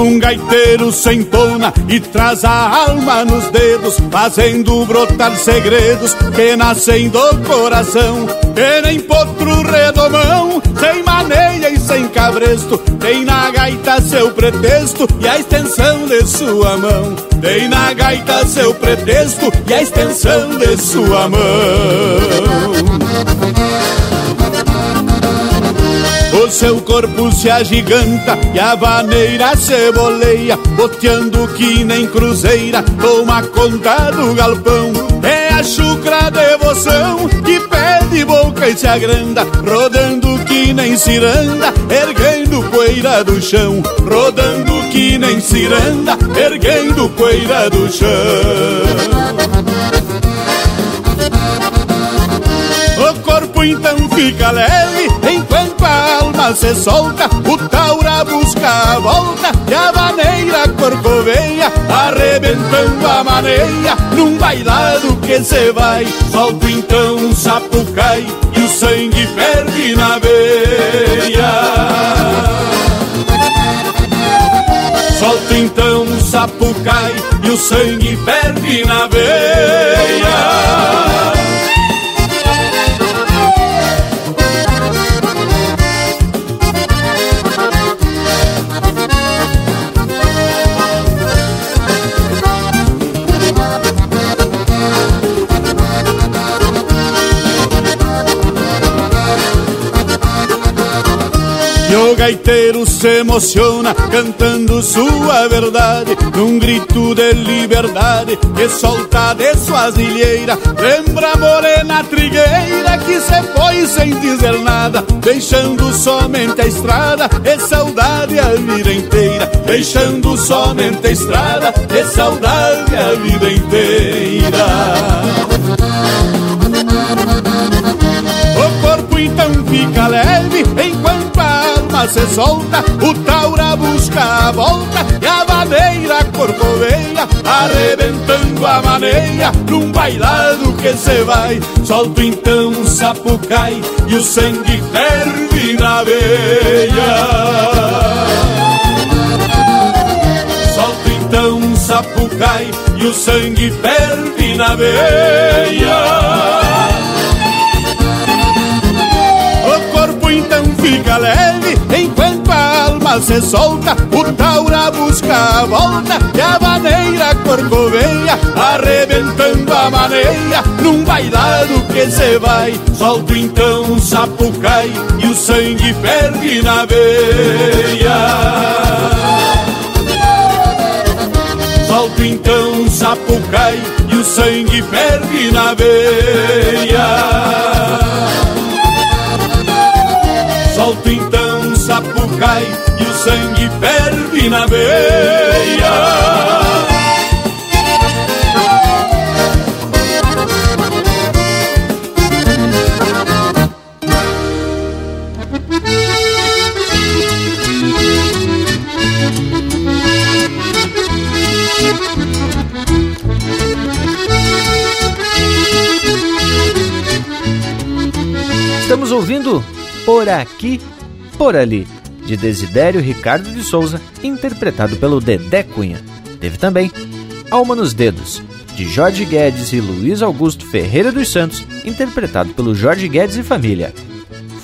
S2: Um gaiteiro se entona e traz a alma nos dedos, fazendo brotar segredos que nascem do coração. E nem potro redomão, sem maneia e sem cabresto, tem na gaita seu pretexto e a extensão de sua mão. Tem na gaita seu pretexto e a extensão de sua mão. Seu corpo se agiganta e a vaneira se boleia, boteando que nem cruzeira, toma conta do galpão. É a chucra devoção que pede boca e se agranda, rodando que nem ciranda, erguendo poeira do chão. Rodando que nem ciranda, erguendo poeira do chão. O corpo então fica leve a alma se solta. O taura busca a volta e a maneira corcoveia, arrebentando a maneia num bailado que se vai. Solto então um sapo cai e o sangue ferve na veia. Solto então um sapo cai e o sangue ferve na veia. Gaiteiro se emociona cantando sua verdade Num grito de liberdade que solta de suas ilheiras. Lembra a morena trigueira que se foi sem dizer nada Deixando somente a estrada e saudade a vida inteira. Deixando somente a estrada e saudade a vida inteira. O corpo então fica leve enquanto se solta, o taura busca a volta e a maneira corcoveia, arrebentando a maneia num bailado que se vai. Solto então o sapo cai e o sangue ferve na veia. Solto então um sapo cai e o sangue ferve na veia. Fica leve enquanto a alma
S19: se solta, o taura busca a volta e a maneira corcoveia, arrebentando a maneia num bailado que se vai. Solto então um sapucai e o sangue ferve na veia. Solto então um sapucai e o sangue ferve na veia. Solto então um sapucai e o sangue ferve na veia.
S4: Estamos ouvindo Por Aqui, Por Ali, de Desidério Ricardo de Souza, interpretado pelo Dedé Cunha. Teve também Alma nos Dedos, de Jorge Guedes e Luiz Augusto Ferreira dos Santos, interpretado pelo Jorge Guedes e Família.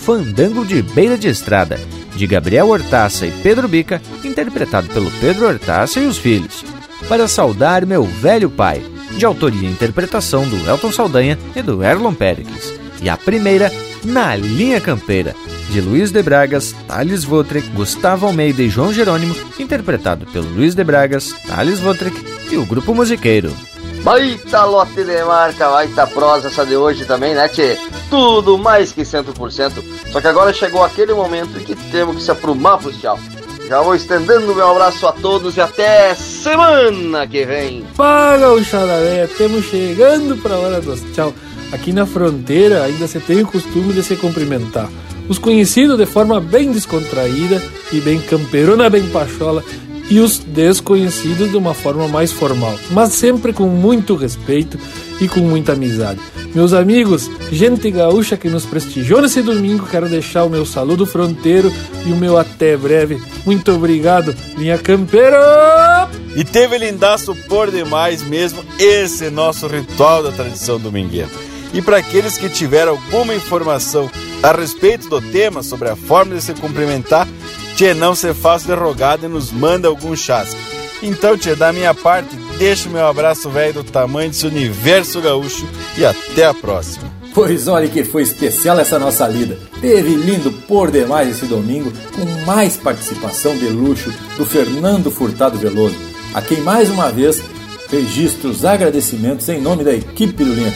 S4: Fandango de Beira de Estrada, de Gabriel Hortaça e Pedro Bica, interpretado pelo Pedro Hortaça e os Filhos. Para Saudar Meu Velho Pai, de autoria e interpretação do Elton Saldanha e do Erlon Pericles. E a primeira, Na Linha Campeira, de Luiz de Bragas, Thales Votrek, Gustavo Almeida e João Jerônimo, interpretado pelo Luiz de Bragas, Thales Votrek e o Grupo Musiqueiro.
S7: Baita lote de marca, baita prosa essa de hoje também, né, Tchê? Tudo mais que 100%. Só que agora chegou aquele momento em que temos que se aprumar pro tchau. Já vou estendendo meu abraço a todos e até semana que vem.
S6: Paga o chalavé, estamos chegando para a hora dos tchau. Aqui na fronteira ainda se tem o costume de se cumprimentar. Os conhecidos de forma bem descontraída e bem camperona, bem pachola, e os desconhecidos de uma forma mais formal, mas sempre com muito respeito e com muita amizade. Meus amigos, gente gaúcha que nos prestigiou nesse domingo, quero deixar o meu saludo fronteiro e o meu até breve. Muito obrigado, minha campeira!
S5: E teve lindaço por demais mesmo esse nosso ritual da tradição domingueira. E para aqueles que tiveram alguma informação a respeito do tema, sobre a forma de se cumprimentar, Tchê, não se faz de rogada e nos manda algum chasque. Então, Tchê, da minha parte, deixa o meu abraço velho do tamanho desse universo gaúcho e até a próxima.
S1: Pois olha que foi especial essa nossa lida. Teve lindo por demais esse domingo, com mais participação de luxo do Fernando Furtado Veloso, a quem mais uma vez registro os agradecimentos em nome da equipe do Linha.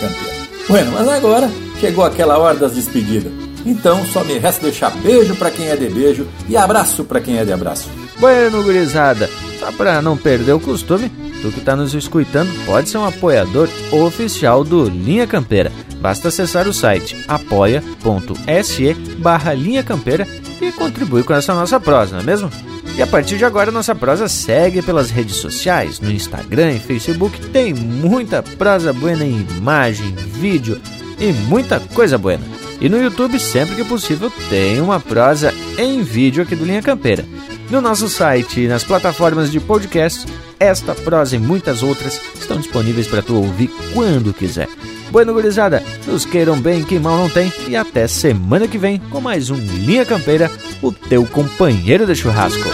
S1: Bueno, mas agora chegou aquela hora das despedidas. Então só me resta deixar beijo para quem é de beijo e abraço para quem é de abraço.
S4: Bueno, gurizada, só para não perder o costume, tu que está nos escutando pode ser um apoiador oficial do Linha Campeira. Basta acessar o site apoia.se barra Linha Campeira e contribuir com essa nossa prosa, não é mesmo? E a partir de agora, nossa prosa segue pelas redes sociais, no Instagram e Facebook. Tem muita prosa buena em imagem, vídeo e muita coisa buena. E no YouTube, sempre que possível, tem uma prosa em vídeo aqui do Linha Campeira. No nosso site e nas plataformas de podcast, esta prosa e muitas outras estão disponíveis para tu ouvir quando quiser. Bueno, gurizada, nos queiram bem, que mal não tem, e até semana que vem com mais um Linha Campeira, o teu companheiro de churrasco.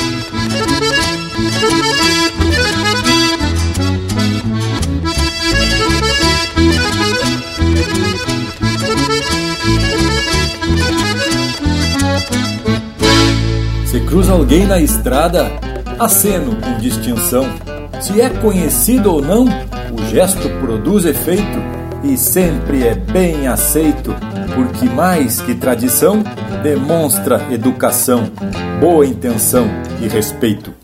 S1: Se cruza alguém na estrada, aceno com distinção. Se é conhecido ou não, o gesto produz efeito e sempre é bem aceito, porque mais que tradição, demonstra educação, boa intenção e respeito.